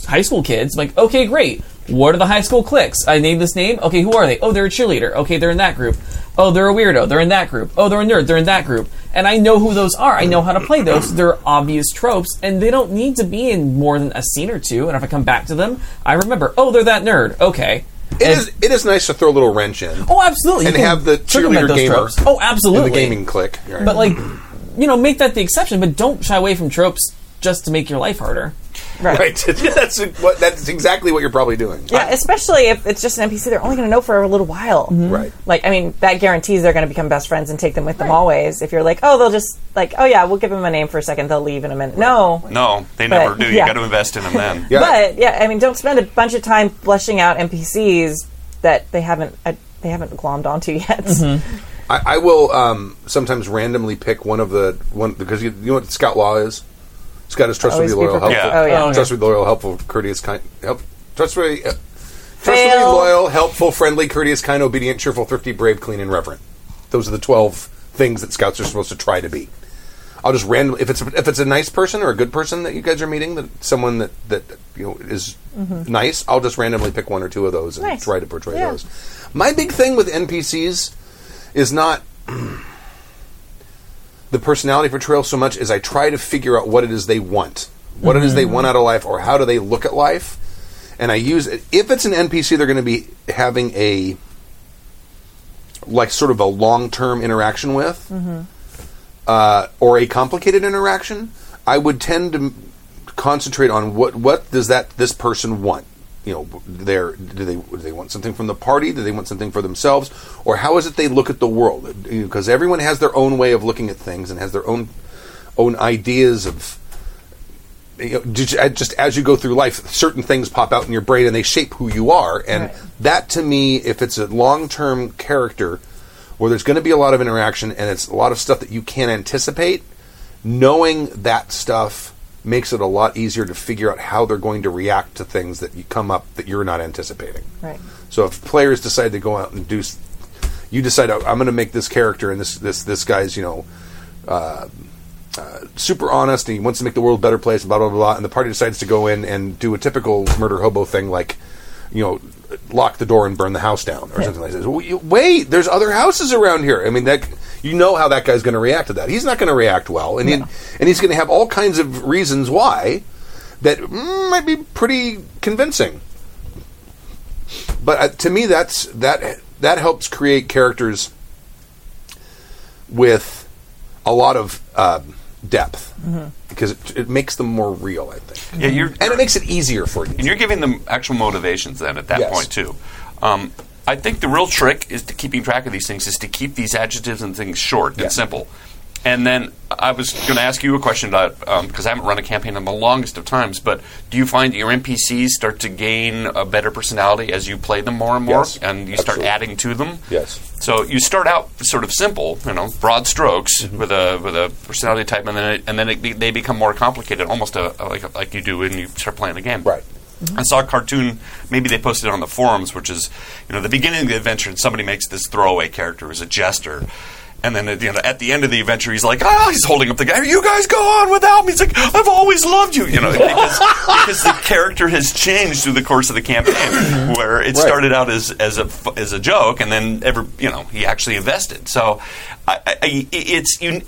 [SPEAKER 4] high school kids. I'm like, okay, great. What are the high school cliques? I name this name. Okay, who are they? Oh, they're a cheerleader. Okay, they're in that group. Oh, they're a weirdo. They're in that group. Oh, they're a nerd. They're in that group. And I know who those are. I know how to play those. They're obvious tropes, and they don't need to be in more than a scene or two. And if I come back to them, I remember. Oh, they're that nerd. Okay.
[SPEAKER 2] It
[SPEAKER 4] And-
[SPEAKER 2] is. It is nice to throw a little wrench in.
[SPEAKER 4] Oh, absolutely.
[SPEAKER 2] And have the cheerleader gamer
[SPEAKER 4] tropes. Oh, absolutely.
[SPEAKER 2] the gaming click. Right.
[SPEAKER 4] But like, you know, make that the exception, but don't shy away from tropes just to make your life harder.
[SPEAKER 2] right, *laughs* that's what. That's exactly what you're probably doing.
[SPEAKER 3] Yeah, especially if it's just an NPC, they're only going to know for a little while.
[SPEAKER 2] Right.
[SPEAKER 3] Like, I mean, that guarantees they're going to become best friends and take them with them always. If you're like, oh, they'll just like, oh yeah, we'll give them a name for a second, they'll leave in a minute. No.
[SPEAKER 5] no, they
[SPEAKER 3] But,
[SPEAKER 5] never do. You
[SPEAKER 3] yeah.
[SPEAKER 5] got to invest in them then.
[SPEAKER 2] Yeah. *laughs*
[SPEAKER 3] But yeah, I mean, don't spend a bunch of time fleshing out NPCs that they haven't uh, they haven't glommed onto *laughs* yet.
[SPEAKER 2] I, I will um, sometimes randomly pick one of the one because you, you know what Scout Law is. Scout is trustworthy,
[SPEAKER 3] Always be
[SPEAKER 2] loyal,
[SPEAKER 3] prepared.
[SPEAKER 2] helpful.
[SPEAKER 3] Oh yeah.
[SPEAKER 4] Oh, yeah.
[SPEAKER 2] Trustworthy, loyal, helpful, courteous, kind, help, trustworthy, uh, trustworthy,
[SPEAKER 3] Fail.
[SPEAKER 2] loyal, helpful, friendly, courteous, kind, obedient, cheerful, thrifty, brave, clean, and reverent. Those are the twelve things that scouts are supposed to try to be. I'll just randomly if it's if it's a nice person or a good person that you guys are meeting, that someone that that you know is nice, I'll just randomly pick one or two of those and
[SPEAKER 3] Nice.
[SPEAKER 2] try to portray
[SPEAKER 3] Yeah.
[SPEAKER 2] those. My big thing with NPCs is not *clears throat* the personality portrayal so much is I try to figure out what it is they want, what it is they want out of life, or how do they look at life. And I use it. If it's an NPC, they're going to be having a like sort of a long term interaction with, uh, or a complicated interaction. I would tend to concentrate on what what does that this person want. You know, their do they do they want something from the party? Do they want something for themselves, or how is it they look at the world? Because everyone has their own way of looking at things and has their own own ideas of you know, just, just as you go through life, certain things pop out in your brain and they shape who you are. And
[SPEAKER 3] Right.
[SPEAKER 2] that, to me, if it's a long term character where there's going to be a lot of interaction and it's a lot of stuff that you can't anticipate, knowing that stuff makes it a lot easier to figure out how they're going to react to things that you come up that you're not anticipating.
[SPEAKER 3] Right.
[SPEAKER 2] So if players decide to go out and do, you decide oh, I'm going to make this character and this this this guy's you know uh, uh, super honest and he wants to make the world a better place, blah blah blah, blah, and the party decides to go in and do a typical murder hobo thing like you know lock the door and burn the house down or something like that. Wait, there's other houses around here. I mean that you know how that guy's going to react to that. He's not going to react well, and he, and he's going to have all kinds of reasons why that mm, might be pretty convincing. But uh, to me, that's that that helps create characters with a lot of um, depth because it, it makes them more real. I think,
[SPEAKER 5] Yeah, you're
[SPEAKER 2] and it makes it easier for you.
[SPEAKER 5] and you're giving them actual motivations then at that
[SPEAKER 2] Yes.
[SPEAKER 5] point too. Um, I think the real trick is to keeping track of these things is to keep these adjectives and things short
[SPEAKER 2] Yeah.
[SPEAKER 5] and simple. And then I was going to ask you a question about because I haven't run a campaign in the longest of times, but do you find that your NPCs start to gain a better personality as you play them more and more,
[SPEAKER 2] Yes,
[SPEAKER 5] and you start adding to them?
[SPEAKER 2] Yes.
[SPEAKER 5] So you start out sort of simple, you know, broad strokes
[SPEAKER 2] Mm-hmm.
[SPEAKER 5] with a with a personality type, and then it, and then it, they become more complicated, almost a, like like you do when you start playing the game.
[SPEAKER 2] Right.
[SPEAKER 5] I saw a cartoon. Maybe they posted it on the forums, which is, you know, the beginning of the adventure, and somebody makes this throwaway character who's a jester. And then at the, end, at the end of the adventure, he's like, "Ah!" He's holding up the guy. You guys go on without me. He's like, "I've always loved you," you know, *laughs* because, because the character has changed through the course of the campaign, *clears throat* where it
[SPEAKER 2] Right.
[SPEAKER 5] started out as as a as a joke, and then ever, you know, he actually invested. So, I, I, I- it's you.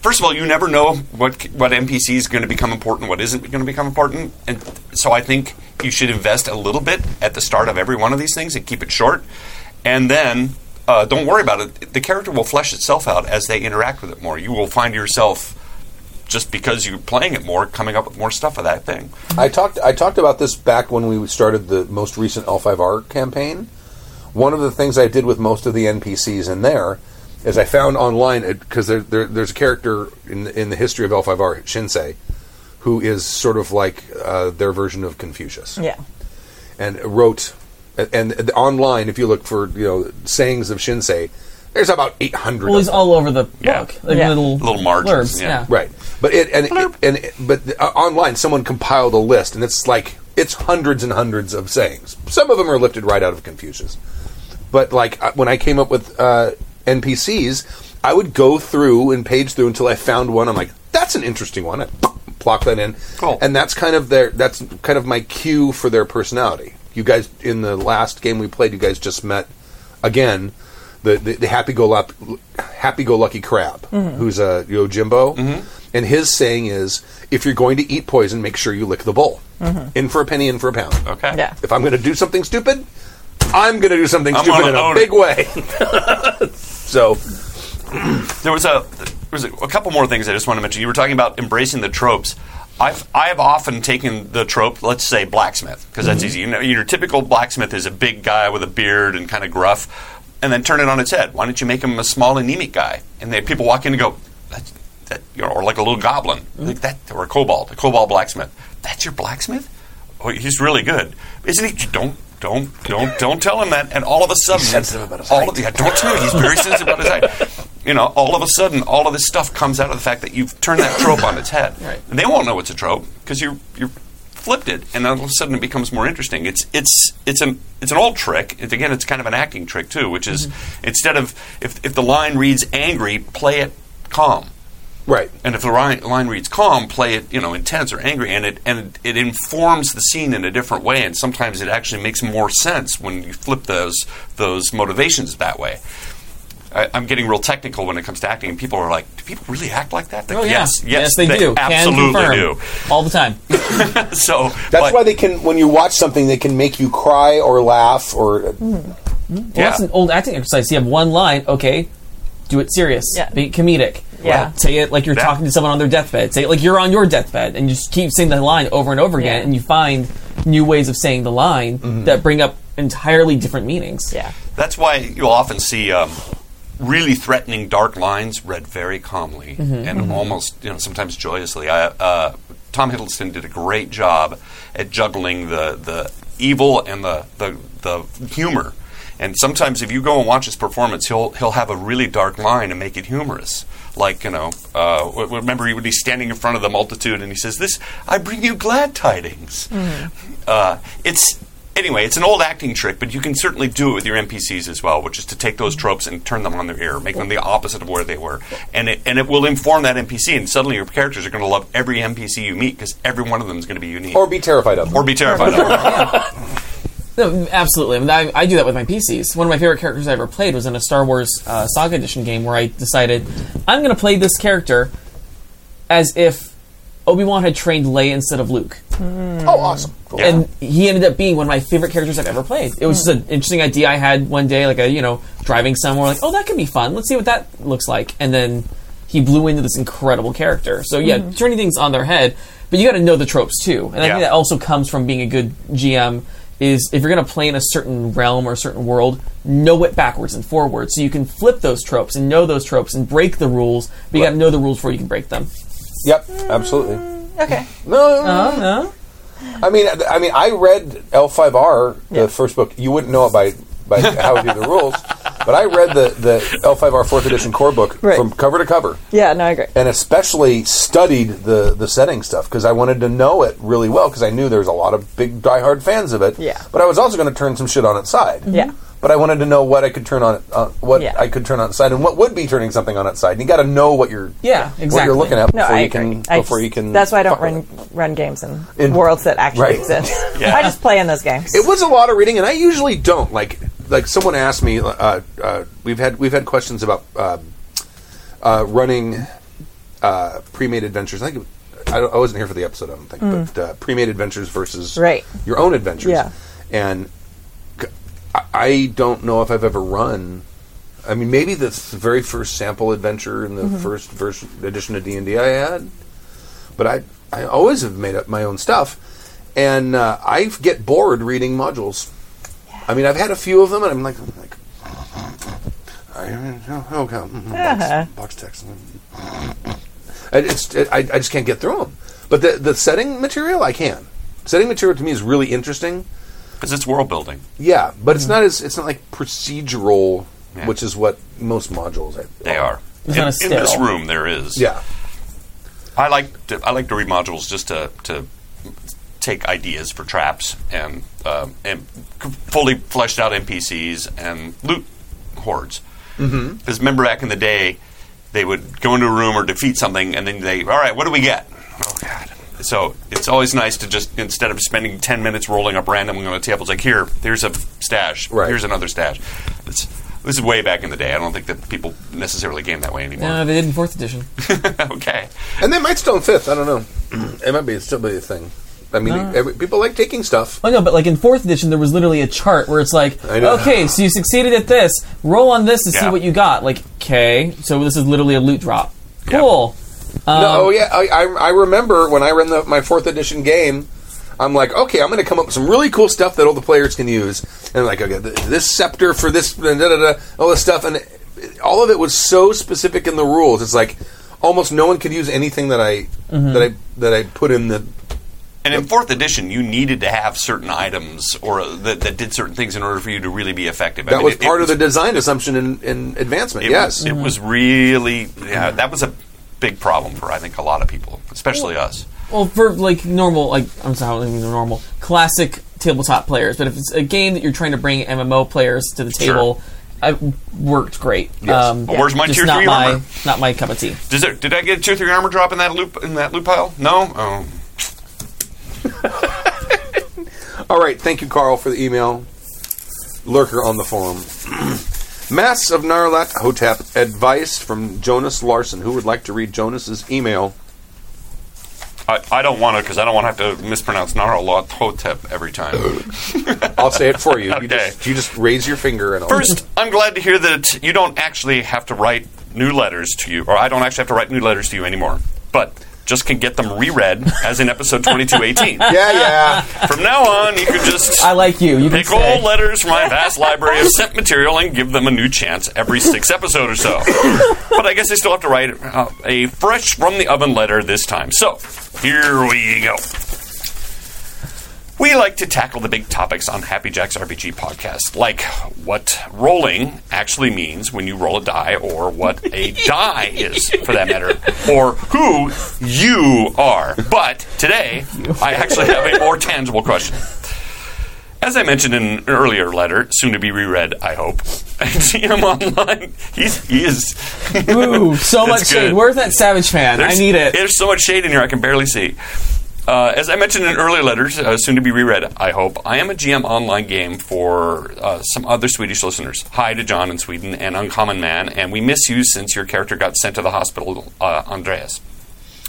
[SPEAKER 5] First of all, you never know what what NPC is going to become important, what isn't going to become important, and so I think you should invest a little bit at the start of every one of these things and keep it short, and then uh, don't worry about it. The character will flesh itself out as they interact with it more. You will find yourself just because you're playing it more, coming up with more stuff of that thing.
[SPEAKER 2] I talked I talked about this back when we started the most recent L5R campaign. One of the things I did with most of the NPCs in there is I found online because there, there, there's a character in the, in the history of L5R, Shinsei, who is sort of like uh, their version of Confucius,
[SPEAKER 3] Yeah.
[SPEAKER 2] and wrote and, and online if you look for you know sayings of Shinsei, there's about 800.
[SPEAKER 4] Well,
[SPEAKER 2] of
[SPEAKER 4] he's
[SPEAKER 2] them.
[SPEAKER 4] all over the
[SPEAKER 5] Yeah.
[SPEAKER 4] book. Like
[SPEAKER 3] Yeah.
[SPEAKER 4] little
[SPEAKER 5] Little margins,
[SPEAKER 4] blurbs,
[SPEAKER 5] yeah.
[SPEAKER 4] yeah.
[SPEAKER 2] Right, but it and it, and it- but uh, online someone compiled a list, and it's like it's hundreds and hundreds of sayings. Some of them are lifted right out of Confucius, but like uh, when I came up with uh, NPCs, I would go through and page through until I found one. I'm like, that's an interesting one. I *laughs* plop that in,
[SPEAKER 5] Cool.
[SPEAKER 2] and that's kind of their that's kind of my cue for their personality. You guys in the last game we played, you guys just met again. The, the, the happy go lucky happy go lucky crab mm-hmm. who's a Yojimbo, mm-hmm. and his saying is if you're going to eat poison, make sure you lick the bowl. Mm-hmm. In for a penny, in for a pound.
[SPEAKER 5] Okay.
[SPEAKER 3] Yeah.
[SPEAKER 2] If I'm going to do something stupid, I'm going to do something
[SPEAKER 5] I'm
[SPEAKER 2] stupid in a
[SPEAKER 5] own
[SPEAKER 2] big
[SPEAKER 5] it.
[SPEAKER 2] way. *laughs* so
[SPEAKER 5] There was a there was a, a couple more things I just want to mention. You were talking about embracing the tropes. I've I have often taken the trope, let's say blacksmith, because that's mm-hmm. easy. You know, your typical blacksmith is a big guy with a beard and kind of gruff, and then turn it on its head. Why don't you make him a small anemic guy? And they people walk in and go, that's, that, you know, or like a little goblin, mm-hmm. like that, or a kobold, a kobold blacksmith. That's your blacksmith? Oh, he's really good, isn't he? Don't. Don't don't don't tell him that. And all of a sudden,
[SPEAKER 2] sensitive about his
[SPEAKER 5] all
[SPEAKER 2] height.
[SPEAKER 5] of the, yeah, don't tell him he's very sensitive about his height. *laughs* You know, all of a sudden, all of this stuff comes out of the fact that you've turned that *coughs* trope on its head.
[SPEAKER 4] Right.
[SPEAKER 5] And they won't know it's a trope because you you flipped it, and all of a sudden it becomes more interesting. It's it's it's an it's an old trick. It, again, it's kind of an acting trick too, which is mm-hmm. instead of if if the line reads angry, play it calm.
[SPEAKER 2] right,
[SPEAKER 5] And if the line, line reads calm, play it, you know, intense or angry, and it and it informs the scene in a different way. And sometimes it actually makes more sense when you flip those those motivations that way. I, I'm getting real technical when it comes to acting, and people are like, "Do people really act like that?" Like,
[SPEAKER 4] Oh, yeah.
[SPEAKER 5] Yes, yes,
[SPEAKER 4] they, do.
[SPEAKER 5] Absolutely
[SPEAKER 4] confirm.
[SPEAKER 5] do.
[SPEAKER 4] All the time. *laughs*
[SPEAKER 5] So
[SPEAKER 2] that's
[SPEAKER 5] but-
[SPEAKER 2] why they can when you watch something, they can make you cry or laugh or
[SPEAKER 4] Well,
[SPEAKER 5] Yeah.
[SPEAKER 4] that's an old acting exercise. You have one line, okay, do it serious,
[SPEAKER 3] Yeah.
[SPEAKER 4] be comedic.
[SPEAKER 3] Yeah.
[SPEAKER 4] Say it like you're
[SPEAKER 5] Yeah.
[SPEAKER 4] talking to someone on their deathbed. Say it like you're on your deathbed, and you just keep saying the line over and over again,
[SPEAKER 3] Yeah.
[SPEAKER 4] and you find new ways of saying the line
[SPEAKER 5] Mm-hmm.
[SPEAKER 4] that bring up entirely different meanings.
[SPEAKER 3] Yeah.
[SPEAKER 5] That's why you'll often see um, really threatening dark lines read very calmly and almost, you know, sometimes joyously. I, uh, Tom Hiddleston did a great job at juggling the, the evil and the, the, the humor. And sometimes, if you go and watch his performance, he'll he'll have a really dark line and make it humorous. Like you know, uh, remember when he's standing in front of the multitude and he says, "This, I bring you glad tidings." Uh, it's anyway, it's an old acting trick, but you can certainly do it with your NPCs as well, which is to take those tropes and turn them on their ear, make them the opposite of where they were, and it and it will inform that NPC, and suddenly your characters are going to love every NPC you meet because every one of them is going to be unique,
[SPEAKER 2] or be terrified of them.
[SPEAKER 5] or be terrified of them. *laughs*
[SPEAKER 4] No, absolutely. I, mean, I, I do that with my PCs. One of my favorite characters I ever played was in a Star Wars uh, Saga Edition game where I decided I'm going to play this character as if Obi Wan had trained Leia instead of Luke. Mm.
[SPEAKER 2] oh, awesome! Cool.
[SPEAKER 5] Yeah.
[SPEAKER 4] and he ended up being one of my favorite characters I've ever played. It was just an mm. interesting idea I had one day, like a you know driving somewhere, like oh that could be fun. Let's see what that looks like, and then he blew into this incredible character. So yeah, mm-hmm. turning things on their head, but you got to know the tropes too, and I
[SPEAKER 5] Yeah.
[SPEAKER 4] think that also comes from being a good GM. is if you're going to play in a certain realm or a certain world, know it backwards and forwards, so you can flip those tropes and know those tropes and break the rules. But you got to know the rules before you can break them.
[SPEAKER 2] Yep, absolutely.
[SPEAKER 3] Mm, okay.
[SPEAKER 2] No,
[SPEAKER 4] Oh no! Uh-huh.
[SPEAKER 2] I mean, I mean, I read L5R, the
[SPEAKER 3] Yeah.
[SPEAKER 2] first book. You wouldn't know it by by *laughs* how we do the rules, but I read the the L5R fourth edition core book
[SPEAKER 3] Right.
[SPEAKER 2] from cover to cover,
[SPEAKER 3] Yeah, no, I agree.
[SPEAKER 2] and especially studied the the setting stuff because I wanted to know it really well because I knew there was a lot of big diehard fans of it.
[SPEAKER 3] Yeah.
[SPEAKER 2] but I was also going to turn some shit on its side.
[SPEAKER 3] Yeah.
[SPEAKER 2] But I wanted to know what I could turn on uh, what
[SPEAKER 3] Yeah.
[SPEAKER 2] I could turn on its side, and what would be turning something on its side. And you got to know what you're,
[SPEAKER 4] Yeah,
[SPEAKER 2] what you're looking at
[SPEAKER 3] No,
[SPEAKER 2] before
[SPEAKER 3] I
[SPEAKER 2] you
[SPEAKER 3] agree.
[SPEAKER 2] can,
[SPEAKER 3] I
[SPEAKER 2] before
[SPEAKER 3] just-
[SPEAKER 2] you can.
[SPEAKER 3] That's why I don't run
[SPEAKER 2] it.
[SPEAKER 3] run games in,
[SPEAKER 2] In-
[SPEAKER 3] worlds that actually
[SPEAKER 2] Right.
[SPEAKER 3] exist. *laughs*
[SPEAKER 5] Yeah.
[SPEAKER 3] I just play in those games.
[SPEAKER 2] It was a lot of reading, and I usually don't like. Like someone asked me, uh, uh, we've had we've had questions about uh, uh, running uh, pre-made adventures. I think it, I, I wasn't here for the episode. I don't think, but uh, pre-made adventures versus
[SPEAKER 3] Mm. Right.
[SPEAKER 2] your own adventures.
[SPEAKER 3] Yeah.
[SPEAKER 2] and c- I- don't know if I've ever run. I mean, maybe the very first sample adventure in the
[SPEAKER 3] Mm-hmm.
[SPEAKER 2] first version edition of D and I had, but I I always have made up my own stuff, and uh, I get bored reading modules. I mean, I've had a few of them, and I'm like, I'm like I, oh, okay, mhm,
[SPEAKER 3] Uh-huh.
[SPEAKER 2] box, box text. I, it's, I, I just can't get through them. But the the setting material, I can. Setting material to me is really interesting.
[SPEAKER 5] Because it's world building.
[SPEAKER 2] Yeah, but it's not as it's not like procedural,
[SPEAKER 5] Yeah.
[SPEAKER 2] which is what most modules are.
[SPEAKER 5] They are. In, in this room, there is.
[SPEAKER 2] Yeah,
[SPEAKER 5] I like to, I like to read modules just to to take ideas for traps and um, and fully fleshed out NPCs and loot hoards. Because remember back in the day, they would go into a room or defeat something, and then they, all right, what do we get? Oh God. So it's always nice to just instead of spending ten minutes rolling up randomly on a table, it's like here, here's a stash,
[SPEAKER 2] Right.
[SPEAKER 5] here's another stash. It's, this is way back in the day. I don't think that people necessarily game that way anymore.
[SPEAKER 4] No, they did in fourth edition. *laughs*
[SPEAKER 5] okay.
[SPEAKER 2] and they might still in fifth. I don't know. *clears throat* it might be still be a thing. I mean, uh. every, people like taking stuff.
[SPEAKER 4] Oh no, but like in fourth edition, there was literally a chart where it's like, okay, so you succeeded at this. Roll on this to see what you got. Like, okay, so this is literally a loot drop.
[SPEAKER 5] Yeah.
[SPEAKER 4] Cool. Um,
[SPEAKER 2] no, oh yeah, I, I, I remember when I ran the, my fourth edition game. I'm like, okay, I'm going to come up with some really cool stuff that all the players can use, and like, okay, this scepter for this, da, da, da, all this stuff, and all of it was so specific in the rules. It's like almost no one could use anything that I
[SPEAKER 4] Mm-hmm.
[SPEAKER 2] that I that I put in the.
[SPEAKER 5] And in fourth edition, you needed to have certain items or uh, that, that did certain things in order for you to really be effective. I
[SPEAKER 2] That
[SPEAKER 5] mean,
[SPEAKER 2] was
[SPEAKER 5] it-
[SPEAKER 2] part
[SPEAKER 5] it
[SPEAKER 2] of the design assumption in, in advancement.
[SPEAKER 5] It
[SPEAKER 2] yes,
[SPEAKER 5] was, it was really yeah. That was a big problem for I think a lot of people, especially us.
[SPEAKER 4] Well, for like normal, like I'm sorry, I don't even mean normal, classic tabletop players. But if it's a game that you're trying to bring MMO players to the
[SPEAKER 5] Sure.
[SPEAKER 4] table, it worked great.
[SPEAKER 2] Yes.
[SPEAKER 4] Um,
[SPEAKER 5] Well, where's my
[SPEAKER 4] just
[SPEAKER 5] tier
[SPEAKER 4] not
[SPEAKER 5] three
[SPEAKER 4] my
[SPEAKER 5] armor?
[SPEAKER 4] not my cup of tea.
[SPEAKER 5] Does there, did I get a tier three armor drop in that loop in that loop pile? No. Oh. *laughs*
[SPEAKER 2] All right, thank you, Carl, for the email. Lurker on the forum. *clears throat* Mass of Narlat Hotep advice from Jonas Larson. Who would like to read Jonas's email?
[SPEAKER 5] I, I don't want to because I don't want to have to mispronounce Nyarlathotep every time.
[SPEAKER 2] I'll say it for you. You,
[SPEAKER 5] Okay.
[SPEAKER 2] just, you just raise your finger and I'll
[SPEAKER 5] First, I'm glad to hear that you don't actually have to write new letters to you, or I don't actually have to write new letters to you anymore, but just can get them reread as in episode 2218. *laughs*
[SPEAKER 2] Yeah, yeah.
[SPEAKER 5] From now on, you can just
[SPEAKER 4] I like you. You can
[SPEAKER 5] Pick
[SPEAKER 4] stay.
[SPEAKER 5] old letters from my vast library of sent material and give them a new chance every six episode or so. But I guess I still have to write uh, a fresh from the oven letter this time. So, here we go. We like to tackle the big topics on Happy Jack's RPG podcast, like what rolling actually means when you roll a die, or what a *laughs* die is, for that matter, or who you are. But today, I actually have a more tangible question. As I mentioned in an earlier letter, soon to be reread, I hope. *laughs* GM Online, he's, he is.
[SPEAKER 4] Ooh, so much
[SPEAKER 5] It's
[SPEAKER 4] shade.
[SPEAKER 5] good.
[SPEAKER 4] Where's that Savage fan? I need it.
[SPEAKER 5] There's so much shade in here I can barely see. Uh, as I mentioned in earlier letters, uh, soon to be reread, I hope, I am a GM online game for uh, some other Swedish listeners. Hi to John in Sweden and Uncommon Man, and we miss you since your character got sent to the hospital, uh, Andreas.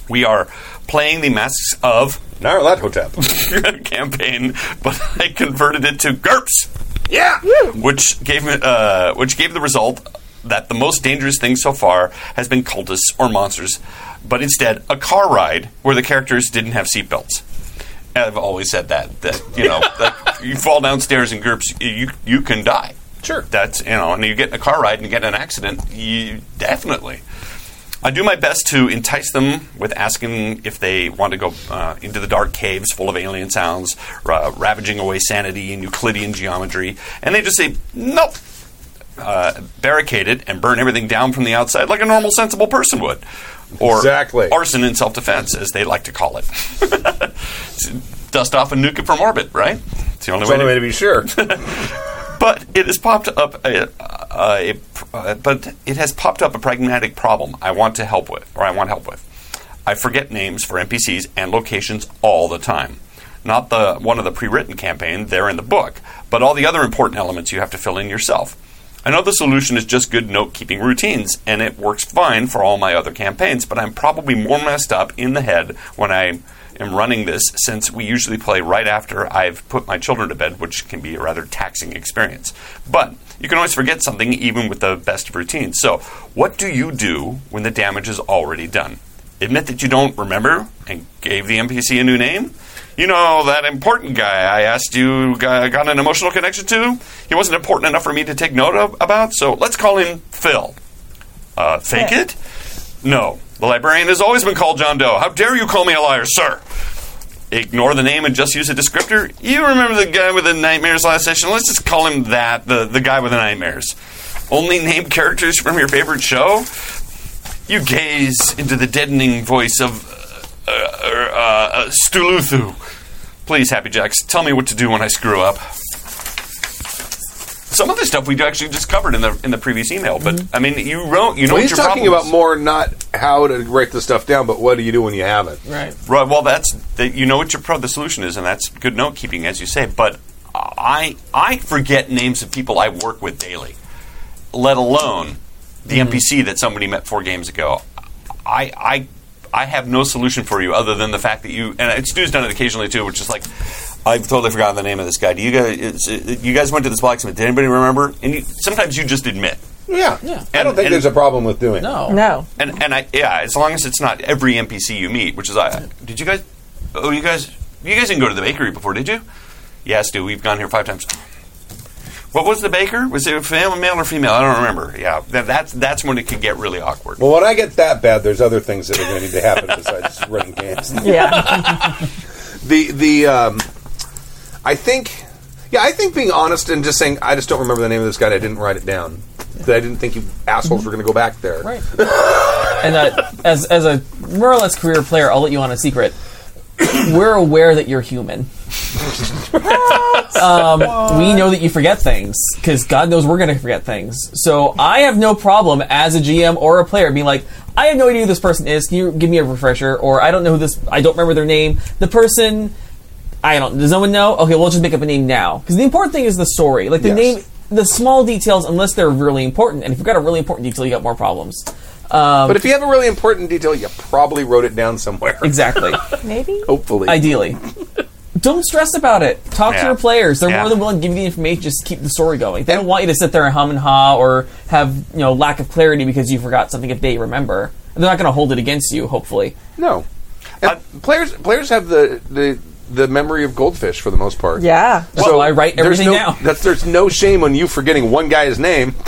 [SPEAKER 5] We are playing the Masks of
[SPEAKER 2] Nyarlathotep. *laughs*
[SPEAKER 5] campaign, but I converted it to GURPS
[SPEAKER 2] Yeah.
[SPEAKER 5] which gave me, uh, which gave the result that the most dangerous thing so far has been cultists or monsters, but instead a car ride where the characters didn't have seatbelts. I've always said that that you know *laughs* that you fall downstairs in groups, you you can die.
[SPEAKER 2] Sure.
[SPEAKER 5] That's you know, and you get in a car ride and you get in an accident, you definitely. I do my best to entice them with asking if they want to go uh, into the dark caves full of alien sounds, uh, ravaging away sanity and Euclidean geometry, and they just say nope. Uh, barricade it and burn everything down from the outside like a normal, sensible person would, or
[SPEAKER 2] Exactly.
[SPEAKER 5] arson in self-defense, as they like to call it. *laughs* Dust off and nuke it from orbit, right? It's the only
[SPEAKER 2] It's
[SPEAKER 5] way
[SPEAKER 2] the
[SPEAKER 5] to
[SPEAKER 2] way to be sure. *laughs*
[SPEAKER 5] but it has popped up a, a, a, uh, but it has popped up a pragmatic problem I want to help with or I want help with. I forget names for NPCs and locations all the time. Not the one of the pre-written campaign, they're in the book, but all the other important elements you have to fill in yourself. I know the solution is just good note-keeping routines, and it works fine for all my other campaigns, but I'm probably more messed up in the head when I am running this since we usually play right after I've put my children to bed, which can be a rather taxing experience. But you can always forget something even with the best of routines. So, what do you do when the damage is already done? Admit that you don't remember and gave the NPC a new name? You know, that important guy I asked you got got an emotional connection to? He wasn't important enough for me to take note of, about, so let's call him Phil. Uh, fake
[SPEAKER 3] Yeah.
[SPEAKER 5] it? No. The librarian has always been called John Doe. How dare you call me a liar, sir? Ignore the name and just use a descriptor. You remember the guy with the nightmares last session? Let's just call him that, the, the guy with the nightmares. Only name characters from your favorite show? You gaze into the deadening voice of uh, uh, uh, Stuluthu. Please, Happy Jacks, tell me what to do when I screw up. Some of the stuff we actually just covered in the in the previous email, but I mean, you wrote, you know,
[SPEAKER 2] well,
[SPEAKER 5] what
[SPEAKER 2] he's
[SPEAKER 5] your
[SPEAKER 2] talking about more not how to write the stuff down, but what do you do when you haven't?
[SPEAKER 4] Right.
[SPEAKER 5] Right. Well, that's that. You know what your pro the solution is, and that's good note keeping, as you say. But I I forget names of people I work with daily, let alone the NPC that somebody met four games ago. I I I have no solution for you other than the fact that you and Stu's done it occasionally too, which is like. I've totally forgotten the name of this guy. Do you guys? It, you guys went to this blacksmith. Did anybody remember? And you, sometimes you just admit.
[SPEAKER 2] Yeah.
[SPEAKER 4] Yeah.
[SPEAKER 2] I don't think
[SPEAKER 5] and-
[SPEAKER 2] there's a problem with doing
[SPEAKER 4] No.
[SPEAKER 3] No.
[SPEAKER 5] And and I yeah, as long as it's not every NPC you meet, which is I did you guys oh you guys you guys didn't go to the bakery before, did you? Yes, dude, we've gone here five times. What was the baker? Was it male, male or female? I don't remember. Yeah, that, that's that's when it could get really awkward.
[SPEAKER 2] Well, when I get that bad, there's other things that are going to need to happen besides running games. *laughs*
[SPEAKER 3] Yeah. *laughs*
[SPEAKER 2] The the um, I think, yeah, I think being honest and just saying I just don't remember the name of this guy. I didn't write it down. That I didn't think you assholes were going to go back there.
[SPEAKER 4] Right. and uh, as as a more or less career player, I'll let you on a secret. We're aware that you're human. *laughs* um, we know that you forget things because God knows we're going to forget things. So I have no problem as a GM or a player being like, I have no idea who this person is. Can you give me a refresher? Or I don't know who this. I don't remember their name. The person. I don't. Does no one know? Okay, we'll just make up a name now. Because the important thing is the story. Like the
[SPEAKER 2] Yes.
[SPEAKER 4] name, the small details, unless they're really important. And if you've got a really important detail, you got more problems. Um,
[SPEAKER 2] But if you have a really important detail, you probably wrote it down somewhere.
[SPEAKER 4] exactly. *laughs*
[SPEAKER 3] Maybe.
[SPEAKER 2] Hopefully.
[SPEAKER 4] Ideally. *laughs* Don't stress about it. Talk to
[SPEAKER 5] Yeah.
[SPEAKER 4] your players. They're
[SPEAKER 5] Yeah.
[SPEAKER 4] more than willing to give you the information. Just keep the story going. They don't want you to sit there and hum and ha or have you know lack of clarity because you forgot something if they remember. They're not going to hold it against you. Hopefully.
[SPEAKER 2] No. And
[SPEAKER 5] Uh,
[SPEAKER 2] players players have the, the the memory of goldfish for the most part.
[SPEAKER 3] Yeah.
[SPEAKER 4] Well, I write
[SPEAKER 2] there's
[SPEAKER 4] everything
[SPEAKER 2] no,
[SPEAKER 4] down.
[SPEAKER 2] That's, there's no shame on you forgetting one guy's name. *laughs*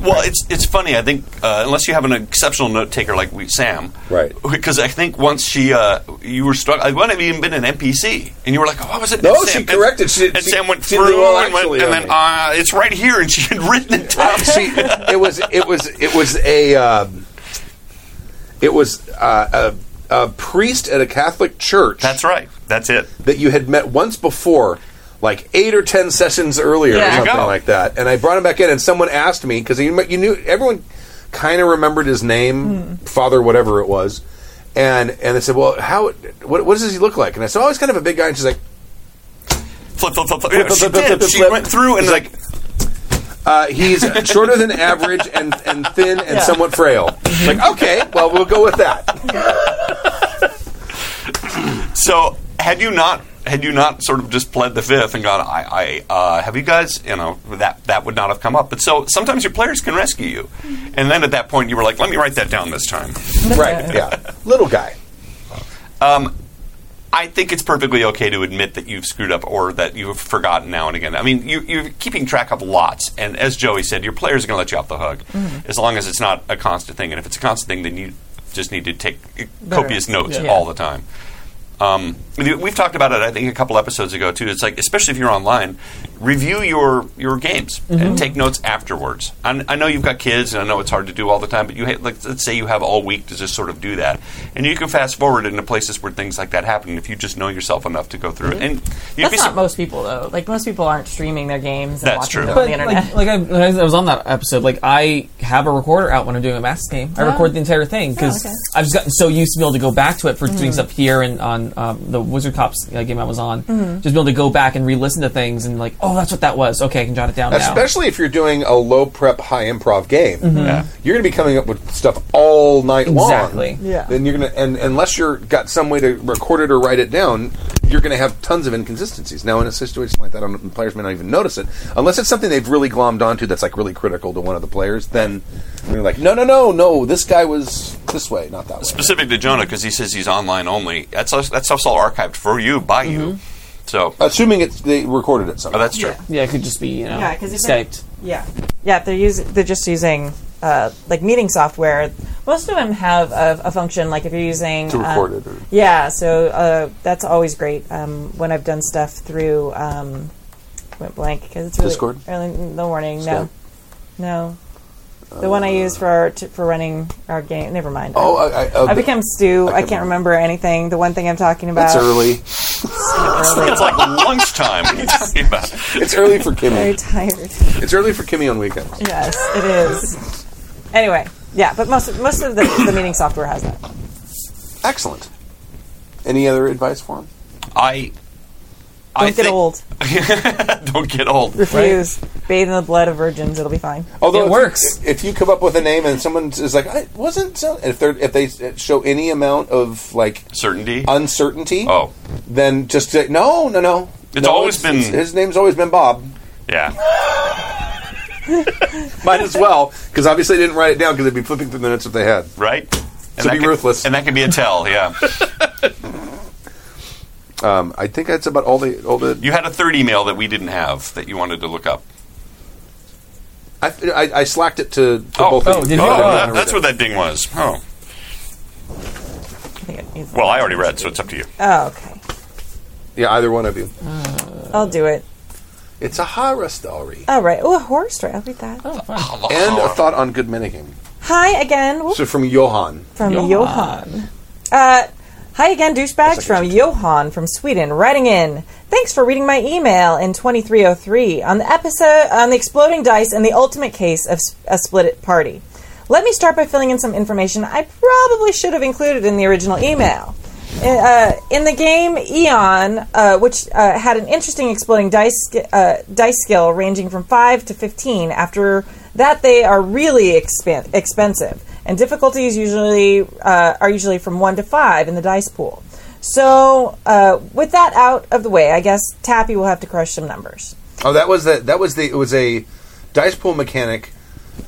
[SPEAKER 5] Well, it's it's funny. I think uh, unless you have an exceptional note taker like we, Sam,
[SPEAKER 2] Right.
[SPEAKER 5] Because I think once she, uh, you were struck. I wouldn't have even been an NPC, and you were like, "Oh, what was it?"
[SPEAKER 2] No,
[SPEAKER 5] And
[SPEAKER 2] she
[SPEAKER 5] and-
[SPEAKER 2] corrected. She-
[SPEAKER 5] and
[SPEAKER 2] she-
[SPEAKER 5] Sam went
[SPEAKER 2] she
[SPEAKER 5] through
[SPEAKER 2] well
[SPEAKER 5] and, went, and then uh, it's right here, and she had written it *laughs* down.
[SPEAKER 2] See, it was it was it was a um, it was uh, a, a priest at a Catholic church.
[SPEAKER 5] That's right. That's it.
[SPEAKER 2] that you had met once before, like eight or ten sessions earlier,
[SPEAKER 3] Yeah.
[SPEAKER 2] or
[SPEAKER 3] There you
[SPEAKER 2] something
[SPEAKER 5] go.
[SPEAKER 2] like that. And I brought him back in, and someone asked me because you, you knew everyone kind of remembered his name, Father, whatever it was. And and they said, "Well, how? What, what does he look like?" And I said, "Oh, he's kind of a big guy." And she's like,
[SPEAKER 5] Flip, flip, flip, flip.
[SPEAKER 2] Flip,
[SPEAKER 5] Yeah,
[SPEAKER 2] flip,
[SPEAKER 5] she
[SPEAKER 2] flip, flip,
[SPEAKER 5] did.
[SPEAKER 2] flip,
[SPEAKER 5] She
[SPEAKER 2] flip.
[SPEAKER 5] went through and
[SPEAKER 2] It's
[SPEAKER 5] like,
[SPEAKER 2] uh, "He's shorter than average and and thin and
[SPEAKER 3] Yeah.
[SPEAKER 2] somewhat frail." like, okay, well, we'll go with that.
[SPEAKER 5] So had you not had you not sort of just pled the fifth and gone, I, I uh, have you guys, you know, that that would not have come up. But so sometimes your players can rescue you, and then at that point you were like, let me write that down this time.
[SPEAKER 2] right? Yeah, little guy.
[SPEAKER 5] I I think it's perfectly okay to admit that you've screwed up or that you've forgotten now and again. I mean, you, you're keeping track of lots, and as Joey said, your players are going to let you off the hook
[SPEAKER 3] Mm-hmm.
[SPEAKER 5] as long as it's not a constant thing. And if it's a constant thing, then you just need to take copious notes
[SPEAKER 3] Yeah.
[SPEAKER 5] all the time. Um, we've talked about it, I think, a couple episodes ago too. It's like, especially if you're online, review your your games
[SPEAKER 3] Mm-hmm.
[SPEAKER 5] and take notes afterwards. I, I know you've got kids, and I know it's hard to do all the time. But you, ha- like, let's say you have all week to just sort of do that, and you can fast forward into places where things like that happen if you just know yourself enough to go through it. And you'd
[SPEAKER 3] Mm-hmm. That's
[SPEAKER 5] be
[SPEAKER 3] not
[SPEAKER 5] sur-
[SPEAKER 3] most people though. Like most people aren't streaming their games and
[SPEAKER 5] That's
[SPEAKER 3] watching
[SPEAKER 5] true.
[SPEAKER 3] them
[SPEAKER 4] But
[SPEAKER 3] on the internet.
[SPEAKER 4] like, like I, when I was on that episode, like I have a recorder out when I'm doing a Masks game. I
[SPEAKER 3] Oh.
[SPEAKER 4] record the entire thing because
[SPEAKER 3] Oh, okay.
[SPEAKER 4] I've just gotten so used to be able to go back to it for
[SPEAKER 3] Mm-hmm.
[SPEAKER 4] doing stuff here and on um, the Wizard Cops uh, game I was on.
[SPEAKER 3] Mm-hmm.
[SPEAKER 4] Just be able to go back and re-listen to things and like, oh, Oh, that's what that was. Okay, I can jot it down now.
[SPEAKER 2] Especially if you're doing a low prep, high improv game, mm-hmm.
[SPEAKER 5] Yeah.
[SPEAKER 2] you're going to be coming up with stuff all night long.
[SPEAKER 4] Exactly.
[SPEAKER 2] long.
[SPEAKER 3] Yeah.
[SPEAKER 2] Then you're going to, and unless you're got some way to record it or write it down, you're going to have tons of inconsistencies. Now, in a situation like that, I don't, players may not even notice it unless it's something they've really glommed onto that's like really critical to one of the players. Then they're like, no, no, no, no, this guy was this way, not that way.
[SPEAKER 5] specific to Jonah because he says he's online only. That's that stuff's all archived for you by you. Mm-hmm. So
[SPEAKER 2] Assuming it's they recorded it somehow.
[SPEAKER 5] oh, that's true.
[SPEAKER 4] yeah, it could just be you know
[SPEAKER 3] Yeah, 'cause if I-
[SPEAKER 4] Skyped.
[SPEAKER 3] Yeah, yeah. If they're using, they're just using uh, like meeting software. Most of them have a, a function like if you're using
[SPEAKER 2] To
[SPEAKER 3] uh,
[SPEAKER 2] record it or-
[SPEAKER 3] Yeah, so uh, that's always great. Um, when I've done stuff through um, went blank because it's really
[SPEAKER 2] Discord?
[SPEAKER 3] early in the morning.
[SPEAKER 2] Skype?
[SPEAKER 3] No, no. The one I use for our, t- for running our game. Never mind.
[SPEAKER 2] Oh, I, I, uh,
[SPEAKER 3] I become Stu. I,
[SPEAKER 2] can-
[SPEAKER 3] can't remember anything. The one thing I'm talking about.
[SPEAKER 2] It's early.
[SPEAKER 3] early. *laughs*
[SPEAKER 5] It's like lunchtime. What are you talking about?
[SPEAKER 2] It's early for Kimmy.
[SPEAKER 3] Very
[SPEAKER 2] Kimmy.
[SPEAKER 3] tired.
[SPEAKER 2] It's early for Kimmy on weekends.
[SPEAKER 3] Yes, it is. Anyway, yeah, but most most of the, the meeting software has that.
[SPEAKER 2] Excellent. Any other advice for him?
[SPEAKER 5] I.
[SPEAKER 3] Don't
[SPEAKER 5] I
[SPEAKER 3] get
[SPEAKER 5] think-
[SPEAKER 3] old. *laughs*
[SPEAKER 5] Don't get old.
[SPEAKER 3] Refuse. Bathe in the blood of virgins. It'll be fine.
[SPEAKER 2] Although
[SPEAKER 4] It
[SPEAKER 2] if
[SPEAKER 4] works.
[SPEAKER 2] You, if you come up with a name and someone is like, "I wasn't," so, if they if they show any amount of like
[SPEAKER 5] Certainty.
[SPEAKER 2] uncertainty,
[SPEAKER 5] oh,
[SPEAKER 2] then just say, "No, no, no."
[SPEAKER 5] It's
[SPEAKER 2] No,
[SPEAKER 5] always been-
[SPEAKER 2] his name's always been Bob.
[SPEAKER 5] yeah. *laughs*
[SPEAKER 2] Might as well because obviously they didn't write it down because they'd be flipping through the notes if they had.
[SPEAKER 5] Right. And
[SPEAKER 2] So
[SPEAKER 5] that
[SPEAKER 2] be
[SPEAKER 5] can-
[SPEAKER 2] ruthless.
[SPEAKER 5] and that can be a tell. Yeah. *laughs*
[SPEAKER 2] Um, I think that's about all the all the.
[SPEAKER 5] you had a third email that we didn't have that you wanted to look up.
[SPEAKER 2] I, I, I slacked it to, to
[SPEAKER 5] Oh,
[SPEAKER 2] both.
[SPEAKER 4] oh,
[SPEAKER 2] of
[SPEAKER 4] did
[SPEAKER 2] you.
[SPEAKER 4] you?
[SPEAKER 5] Oh,
[SPEAKER 4] Oh,
[SPEAKER 5] that, that's what that ding was. Oh.
[SPEAKER 3] I think it
[SPEAKER 5] Well, I already read, so it's up to you.
[SPEAKER 3] Oh, okay.
[SPEAKER 2] Yeah, either one of you.
[SPEAKER 3] I'll do it.
[SPEAKER 2] It's a horror story
[SPEAKER 3] All right. Oh, a horror story. I'll read that.
[SPEAKER 4] Oh, fine.
[SPEAKER 2] and a thought on good minigame.
[SPEAKER 3] Hi again. Whoop,
[SPEAKER 2] So from Johan.
[SPEAKER 3] from
[SPEAKER 4] Johan.
[SPEAKER 3] Johan. Uh, hi again, douchebags. From Johan from Sweden, writing in. Thanks for reading my email in 2303 on the episode on the exploding dice and the ultimate case of a split party. Let me start by filling in some information I probably should have included in the original email. Uh, in the game Eon, uh, which uh, had an interesting exploding dice uh, dice skill ranging from five to fifteen. After that, they are really expan- expensive, and difficulties usually uh, are usually from one to five in the dice pool. So, uh, with that out of the way, I guess Tappy will have to crush some numbers.
[SPEAKER 2] Oh, that was the that was the it was a dice pool mechanic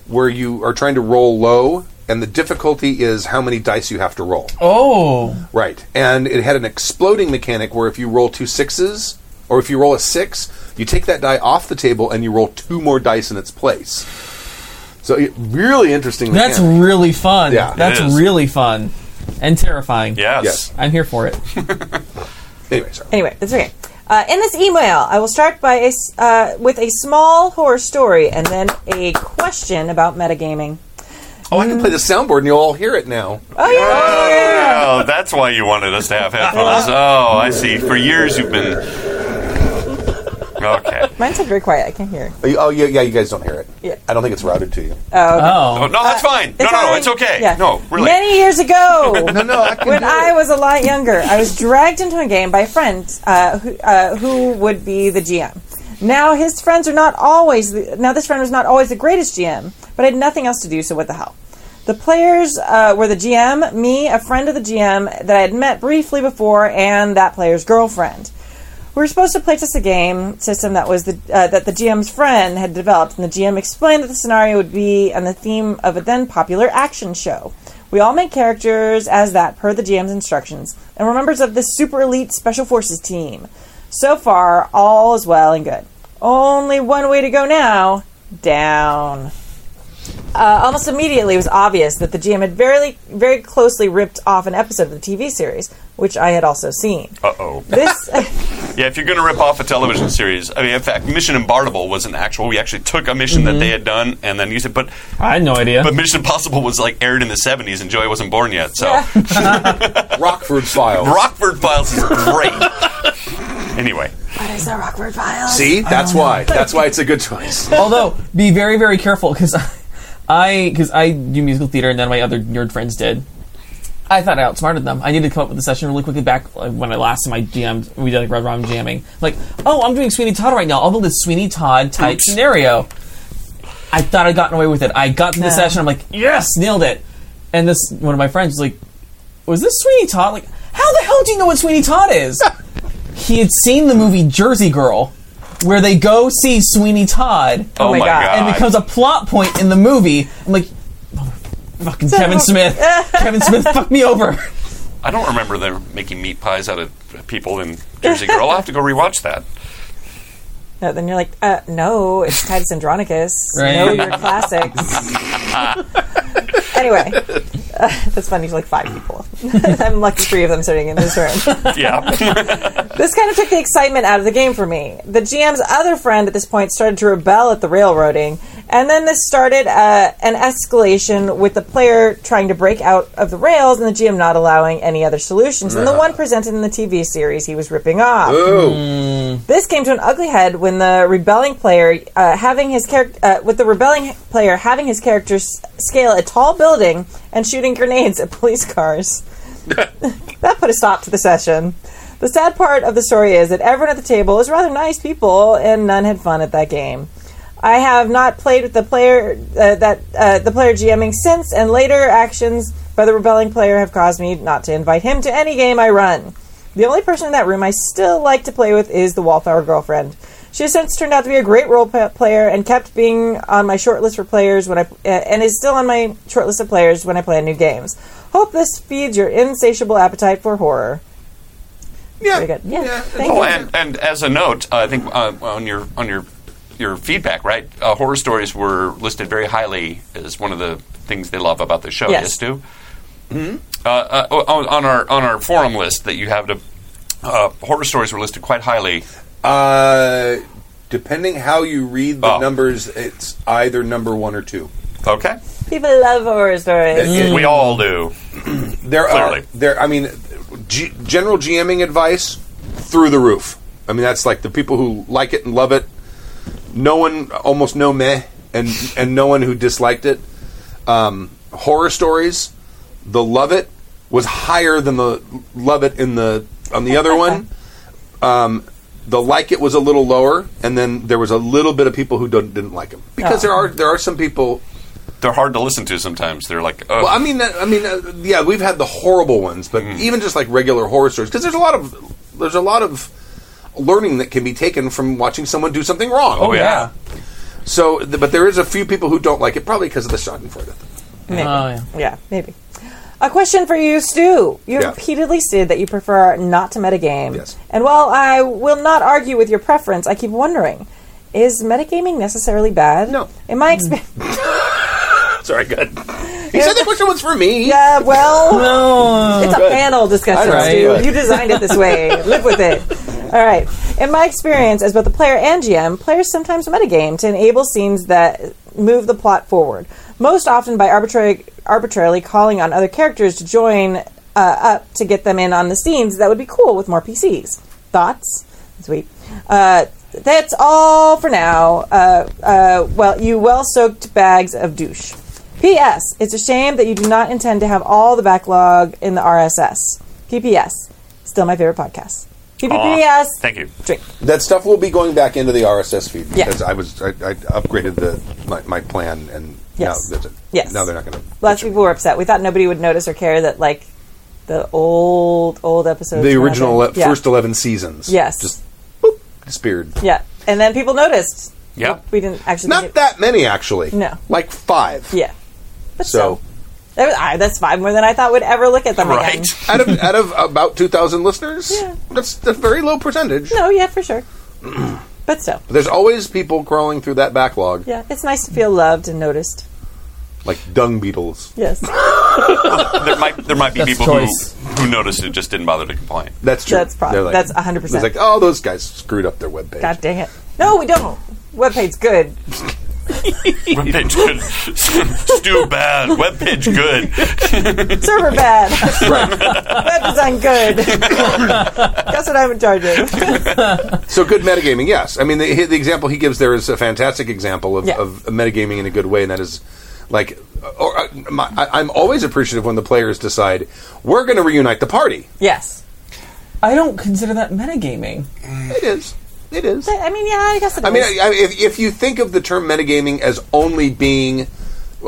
[SPEAKER 2] where you are trying to roll low, and the difficulty is how many dice you have to roll.
[SPEAKER 4] Oh,
[SPEAKER 2] Right, and it had an exploding mechanic where if you roll two sixes, or if you roll a six, you take that die off the table and you roll two more dice in its place. So, it, really interesting.
[SPEAKER 4] that's
[SPEAKER 2] mechanic.
[SPEAKER 4] really fun.
[SPEAKER 2] Yeah.
[SPEAKER 4] that's really fun and terrifying.
[SPEAKER 5] Yes.
[SPEAKER 2] Yes.
[SPEAKER 4] I'm here for it. *laughs*
[SPEAKER 2] anyway. Sorry.
[SPEAKER 3] Anyway, that's okay. Uh, in this email, I will start by a s uh, with a small horror story and then a question about metagaming.
[SPEAKER 2] Oh, I can play the soundboard and you'll all hear it now.
[SPEAKER 3] Oh yeah,
[SPEAKER 5] Oh, that's why you wanted us to have headphones. *laughs* Oh, I see. For years you've been. Okay. *laughs*
[SPEAKER 3] mine's like very quiet. I can't hear.
[SPEAKER 2] Oh, you- Oh, yeah, yeah, you guys don't hear it.
[SPEAKER 3] Yeah.
[SPEAKER 2] I don't think it's routed to you.
[SPEAKER 3] Oh, okay.
[SPEAKER 5] Oh,
[SPEAKER 4] Oh,
[SPEAKER 5] no, that's fine. No, no, no, it's okay.
[SPEAKER 3] Yeah.
[SPEAKER 5] No, really.
[SPEAKER 3] Many years ago, *laughs*
[SPEAKER 2] No, no, I can
[SPEAKER 3] when
[SPEAKER 2] do
[SPEAKER 3] I
[SPEAKER 2] it.
[SPEAKER 3] was a lot younger, I was dragged into a game by a friend uh, who, uh, who would be the GM. Now his friends are not always. The, now this friend was not always the greatest GM, but I had nothing else to do. So what the hell? The players uh, were the GM, me, a friend of the GM that I had met briefly before, and that player's girlfriend. We were supposed to play test a game system that was the uh, that the GM's friend had developed, and the GM explained that the scenario would be on the theme of a then popular action show. We all made characters as that per the GM's instructions. and were members of the super elite special forces team. So far, all is well and good. Only one way to go now down. Uh, almost immediately, it was obvious that the GM had very, very closely ripped off an episode of the TV series, which I had also seen.
[SPEAKER 5] Uh oh.
[SPEAKER 3] This, *laughs* *laughs*
[SPEAKER 5] Yeah, if you're going to rip off a television series, I mean, in fact, Mission Impossible was an actual. We actually took a mission that they had done and then used it. But
[SPEAKER 4] I had no idea.
[SPEAKER 5] but Mission Impossible was like aired in the 70s, and Joey wasn't born yet. So *laughs*
[SPEAKER 2] Rockford Files.
[SPEAKER 5] Rockford Files is great. anyway,
[SPEAKER 3] what is the Rockford Files?
[SPEAKER 2] See, that's why. That's why it's a good choice.
[SPEAKER 4] Although, be very, very careful because I, because I do musical theater and then my other nerd friends did. I thought I outsmarted them. I needed to come up with a session really quickly back when I last time I jammed. We did like Red Rum jamming. Like, oh, I'm doing Sweeney Todd right now. I'll build a Sweeney Todd type
[SPEAKER 5] Oops.
[SPEAKER 4] scenario. I thought I'd gotten away with it. I got to the session. I'm like, yes, nailed it. And this one of my friends was like, was this Sweeney Todd? Like, how the hell do you know what Sweeney Todd is? *laughs* he had seen the movie Jersey Girl, where they go see Sweeney Todd
[SPEAKER 5] oh,
[SPEAKER 3] my
[SPEAKER 5] my
[SPEAKER 3] God.
[SPEAKER 5] god,
[SPEAKER 4] and becomes a plot point in the movie. I'm like, fucking Kevin Smith. *laughs* Kevin Smith fucked me over.
[SPEAKER 5] I don't remember them making meat pies out of people in Jersey Girl. I'll have to go rewatch that.
[SPEAKER 3] No, then you're like, uh, no, it's Titus Andronicus.
[SPEAKER 4] Right.
[SPEAKER 3] Know your classics. *laughs* *laughs* anyway, uh, *laughs* that's funny. There's like five people. *laughs* I'm lucky three of them sitting in this room. *laughs*
[SPEAKER 5] Yeah.
[SPEAKER 3] This kind of took the excitement out of the game for me. The GM's other friend at this point started to rebel at the railroading, and then this started uh, an escalation with the player trying to break out of the rails and the GM not allowing any other solutions than the one presented in the TV series he was ripping off.
[SPEAKER 2] Ooh.
[SPEAKER 3] This came to an ugly head when the rebelling player uh, having his character uh, with the rebelling player having his character scale a tall building and shooting grenades at police cars. *laughs* that put a stop to the session. The sad part of the story is that everyone at the table is rather nice people, and none had fun at that game. I have not played with the player uh, that uh, the player GMing since, and later actions by the rebelling player have caused me not to invite him to any game I run. The only person in that room I still like to play with is the Wallflower girlfriend. She has since turned out to be a great role player and kept being on my short list for players when I uh, and is still on my short list of players when I play new games. Hope this feeds your insatiable appetite for horror.
[SPEAKER 2] Yeah.
[SPEAKER 3] Very good. Yeah, thank
[SPEAKER 5] Oh,
[SPEAKER 3] you.
[SPEAKER 5] and, and as a note, uh, I think uh, on your on your your feedback, right? Uh, horror stories were listed very highly as one of the things they love about the show.
[SPEAKER 3] Yes.
[SPEAKER 5] Yes, Stu. Mm-hmm. Uh, uh, on, on our on our forum list that you have to. Uh, horror stories were listed quite highly.
[SPEAKER 2] Uh, depending how you read the
[SPEAKER 5] Oh.
[SPEAKER 2] numbers, it's either number one or two.
[SPEAKER 5] Okay,
[SPEAKER 3] People love horror stories.
[SPEAKER 2] It-
[SPEAKER 5] we all do. *clears throat*
[SPEAKER 2] There
[SPEAKER 5] Clearly.
[SPEAKER 2] are there. I mean, G- general GMing advice through the roof. I mean, that's like the people who like it and love it. No one, almost no meh, and and no one who disliked it. Um, horror stories, the love it was higher than the love it in the on the other *laughs* one. Um, the like it was a little lower, and then there was a little bit of people who don't, didn't like him because there are there are some people
[SPEAKER 5] They're hard to listen to sometimes. They're like, oh,
[SPEAKER 2] well, I mean, that- I mean, uh, yeah, we've had the horrible ones, but
[SPEAKER 5] Mm-hmm.
[SPEAKER 2] even just like regular horror stories, because there's a lot of there's a lot of learning that can be taken from watching someone do something wrong.
[SPEAKER 5] oh yeah.
[SPEAKER 2] So, th- but there is a few people who don't like it, probably because of the Schadenfreude.
[SPEAKER 3] Maybe.
[SPEAKER 4] Oh, yeah.
[SPEAKER 3] Yeah, maybe. A question for you, Stu. You
[SPEAKER 2] Yeah.
[SPEAKER 3] repeatedly stated that you prefer not to metagame.
[SPEAKER 2] Yes.
[SPEAKER 3] And while I will not argue with your preference, I keep wondering is metagaming necessarily bad?
[SPEAKER 2] No.
[SPEAKER 3] In my experience. Hmm. *laughs*
[SPEAKER 2] Sorry, good. He said the question was for me.
[SPEAKER 3] yeah, well. *laughs*
[SPEAKER 4] No.
[SPEAKER 3] It's a panel discussion,
[SPEAKER 2] I.
[SPEAKER 3] Stu. You designed it this way. Live with it. All right. In my experience as both a player and GM, players sometimes metagame to enable scenes that move the plot forward. Most often by arbitrary, arbitrarily calling on other characters to join uh, up to get them in on the scenes that would be cool with more PCs. Thoughts? Sweet. Uh, that's all for now. Uh, uh, well, you well soaked bags of douche. P.S. It's a shame that you do not intend to have all the backlog in the RSS. P.P.S. Still my favorite podcast. P.P.P.S.
[SPEAKER 5] Thank you.
[SPEAKER 3] Drink.
[SPEAKER 2] That stuff will be going back into the RSS feed
[SPEAKER 3] Yeah.
[SPEAKER 2] because I was I, I upgraded the my, my plan and
[SPEAKER 3] Yes.
[SPEAKER 2] that's it.
[SPEAKER 3] Yes.
[SPEAKER 2] now they're not going to.
[SPEAKER 3] Lots of people were upset. We thought nobody would notice or care that like the old old episodes.
[SPEAKER 2] The original le-
[SPEAKER 3] Yeah.
[SPEAKER 2] first eleven seasons.
[SPEAKER 3] Yes.
[SPEAKER 2] just boop, disappeared.
[SPEAKER 3] Yeah, and then people noticed.
[SPEAKER 5] Yeah.
[SPEAKER 3] we didn't actually.
[SPEAKER 2] Not that many, actually.
[SPEAKER 3] No.
[SPEAKER 2] like five.
[SPEAKER 3] Yeah, but
[SPEAKER 2] So-
[SPEAKER 3] so That was- ah, that's five more than I thought would ever look at them
[SPEAKER 5] Right.
[SPEAKER 3] again. *laughs*
[SPEAKER 2] out of out of about two thousand listeners, *laughs*
[SPEAKER 3] Yeah.
[SPEAKER 2] that's a very low percentage.
[SPEAKER 3] No, yeah, for sure. *clears throat* but still,
[SPEAKER 2] There's always people crawling through that backlog,
[SPEAKER 3] yeah, it's nice to feel loved and noticed.
[SPEAKER 2] like dung beetles.
[SPEAKER 3] Yes, *laughs*
[SPEAKER 5] there might there might be
[SPEAKER 4] That's
[SPEAKER 5] people
[SPEAKER 4] choice.
[SPEAKER 5] who who noticed it just didn't bother to complain.
[SPEAKER 2] That's true.
[SPEAKER 3] That's probably
[SPEAKER 2] They're like-
[SPEAKER 3] that's 100%.
[SPEAKER 2] It's like, oh, those guys screwed up their webpage.
[SPEAKER 3] God dang it. No, we don't. Webpage's good. *laughs* *laughs*
[SPEAKER 5] Webpage good, *laughs* Stu bad, webpage good. *laughs*
[SPEAKER 3] Server bad. Web design good. Guess what I'm in charge of?
[SPEAKER 2] So good metagaming, yes. I mean, the, the example he gives there is a fantastic example of,
[SPEAKER 3] Yeah.
[SPEAKER 2] of metagaming in a good way, and that is like, or, uh, my, I, I'm always appreciative when the players decide we're going to reunite the party.
[SPEAKER 3] yes.
[SPEAKER 4] I don't consider that metagaming.
[SPEAKER 2] It is. It is.
[SPEAKER 3] I mean, yeah, I guess it
[SPEAKER 2] I mean. I, I- if, if you think of the term metagaming as only being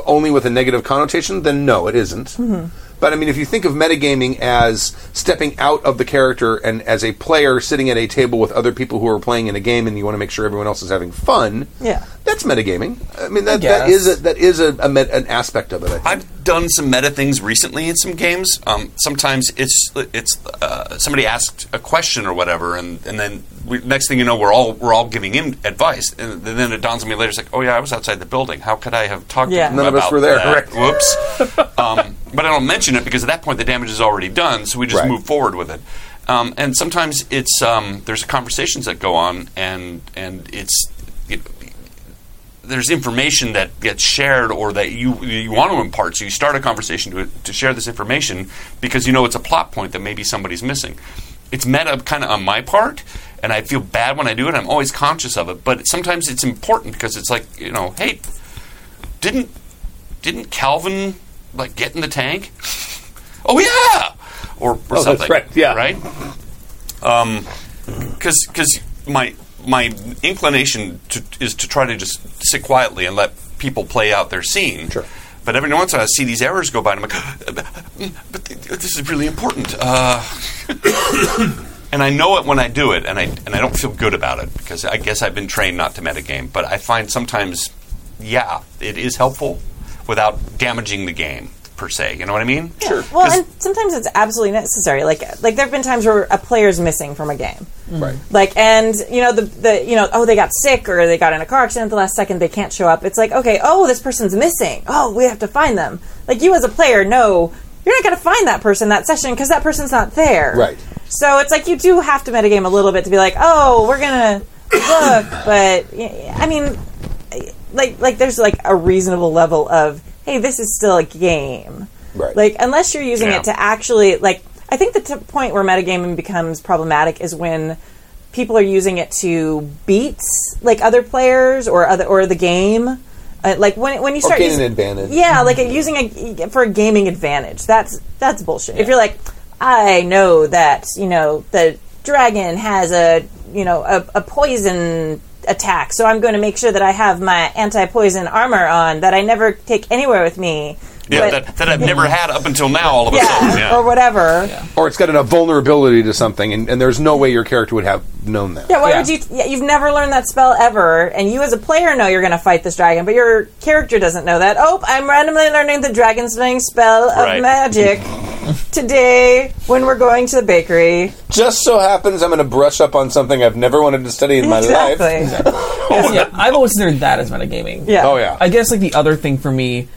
[SPEAKER 2] only with a negative connotation, then no, it isn't.
[SPEAKER 3] Mm-hmm.
[SPEAKER 2] But I mean, if you think of metagaming as stepping out of the character and as a player sitting at a table with other people who are playing in a game, and you want to make sure everyone else is having fun,
[SPEAKER 3] Yeah.
[SPEAKER 2] that's metagaming. I mean, that, that
[SPEAKER 4] guess.
[SPEAKER 2] is a, that is a, a met, an aspect of it. I think.
[SPEAKER 5] I've done some meta things recently in some games. Um, sometimes it's it's uh, somebody asked a question or whatever, and, and then we, next thing you know, we're all we're all giving him advice, and then it dawns on me later. It's like, oh yeah, I was outside the building. How could I have talked
[SPEAKER 3] Yeah.
[SPEAKER 5] to him
[SPEAKER 2] None of us were there,
[SPEAKER 5] that?
[SPEAKER 2] correct.
[SPEAKER 5] Whoops. *laughs* um, but I don't mention it because at that point the damage is already done, so we just
[SPEAKER 2] Right.
[SPEAKER 5] move forward with it. Um, and sometimes it's um, there's conversations that go on, and and it's. It, there's information that gets shared or that you you want to impart. So you start a conversation to to share this information because you know it's a plot point that maybe somebody's missing. It's meta kind of on my part, and I feel bad when I do it. I'm always conscious of it, but sometimes it's important because it's like you know, hey, didn't didn't Calvin like get in the tank? Oh yeah, or, or
[SPEAKER 2] that's
[SPEAKER 5] something.
[SPEAKER 2] right, yeah.
[SPEAKER 5] right. Um, because because my my inclination to, is to try to just sit quietly and let people play out their scene.
[SPEAKER 2] Sure.
[SPEAKER 5] But every once in a while, I see these errors go by, and I'm like, *gasps* "But this is really important." Uh, *coughs* and I know it when I do it, and I and I don't feel good about it because I guess I've been trained not to metagame. But I find sometimes, yeah, it is helpful without damaging the game per se. You know what I mean?
[SPEAKER 2] Sure.
[SPEAKER 3] Well, and sometimes it's absolutely necessary. Like, like there have been times where a player's missing from a game. Mm-hmm.
[SPEAKER 2] right.
[SPEAKER 3] Like, and you know the the you know oh they got sick or they got in a car accident at the last second they can't show up. It's like okay oh this person's missing. Oh we have to find them. Like you as a player know you're not going to find that person that session because that person's not there.
[SPEAKER 2] Right.
[SPEAKER 3] So it's like you do have to metagame a little bit to be like oh we're gonna look, but I mean like like there's like a reasonable level of hey this is still a game.
[SPEAKER 2] Right.
[SPEAKER 3] Like unless you're using
[SPEAKER 5] Yeah.
[SPEAKER 3] it to actually like I think the t- point where metagaming becomes problematic is when people are using it to beat like other players or other or the game. Uh, like when when you start using-
[SPEAKER 2] an advantage.
[SPEAKER 3] Yeah, like using a for a gaming advantage. That's that's bullshit. If you're like, I know that you know the dragon has a you know a, a poison attack, so I'm going to make sure that I have my anti-poison armor on that I never take anywhere with me.
[SPEAKER 5] Yeah, that, that I've never had up until now. All of a
[SPEAKER 3] yeah,
[SPEAKER 5] sudden, yeah.
[SPEAKER 3] or whatever.
[SPEAKER 2] Or it's got a vulnerability to something, and, and there's no way your character would have known that.
[SPEAKER 3] Yeah, why
[SPEAKER 4] Yeah.
[SPEAKER 3] would you? Yeah, you've never learned that spell ever, and you as a player know you're going to fight this dragon, but your character doesn't know that. Oh, I'm randomly learning the dragon slaying spell of
[SPEAKER 5] Right.
[SPEAKER 3] magic *laughs* today when we're going to the bakery.
[SPEAKER 2] Just so happens I'm going to brush up on something I've never wanted to study in my life.
[SPEAKER 3] Exactly. *laughs*
[SPEAKER 4] yeah, I've always considered that as metagaming.
[SPEAKER 3] Yeah.
[SPEAKER 2] Oh yeah.
[SPEAKER 4] I guess like the other thing for me,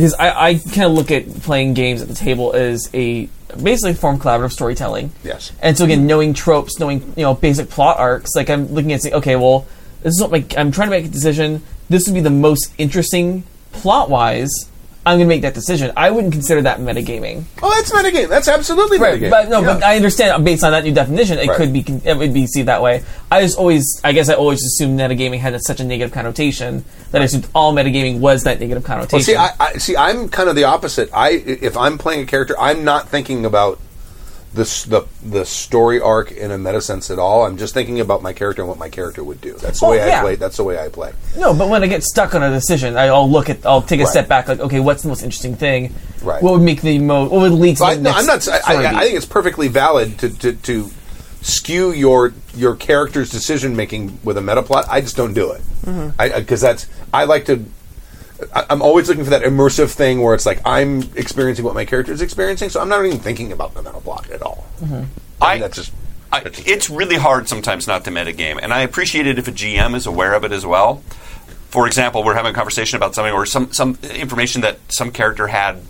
[SPEAKER 4] because I, I kind of look at playing games at the table as a basically form of collaborative storytelling.
[SPEAKER 2] Yes.
[SPEAKER 4] And so again, knowing tropes, knowing you know basic plot arcs, like I'm looking at saying, okay, well, this is what my I'm trying to make a decision. This would be the most interesting plot wise. I'm going to make that decision. I wouldn't consider that metagaming.
[SPEAKER 2] Oh, that's metagame. That's absolutely metagame.
[SPEAKER 4] But no,
[SPEAKER 2] Yeah.
[SPEAKER 4] but I understand based on that new definition, it
[SPEAKER 2] Right.
[SPEAKER 4] could be it would be seen that way. I just always, I guess, I always assumed metagaming had such a negative connotation that I assumed all metagaming was that negative connotation.
[SPEAKER 2] Well, see, I, I see. I'm kind of the opposite. I if I'm playing a character, I'm not thinking about the the the story arc in a meta sense at all. I'm just thinking about my character and what my character would do. That's the
[SPEAKER 4] Oh,
[SPEAKER 2] way I play. That's the way I play.
[SPEAKER 4] no, but when I get stuck on a decision, I'll look at, I'll take a
[SPEAKER 2] Right.
[SPEAKER 4] step back, like, okay, what's the most interesting thing?
[SPEAKER 2] Right.
[SPEAKER 4] What would make the most? What would lead to
[SPEAKER 2] So I,
[SPEAKER 4] the
[SPEAKER 2] no, I'm not. I, I? I think it's perfectly valid to, to, to skew your your character's decision making with a meta plot. I just don't do it.
[SPEAKER 4] Mm-hmm.
[SPEAKER 2] Because that's I like to. I- I'm always looking for that immersive thing where it's like I'm experiencing what my character is experiencing, so I'm not even thinking about the mental block at all. Mm-hmm. I mean,
[SPEAKER 5] I-
[SPEAKER 2] that's just
[SPEAKER 5] I, it's really hard sometimes not to metagame, and I appreciate it if a GM is aware of it as well. For example, we're having a conversation about something or some some information that some character had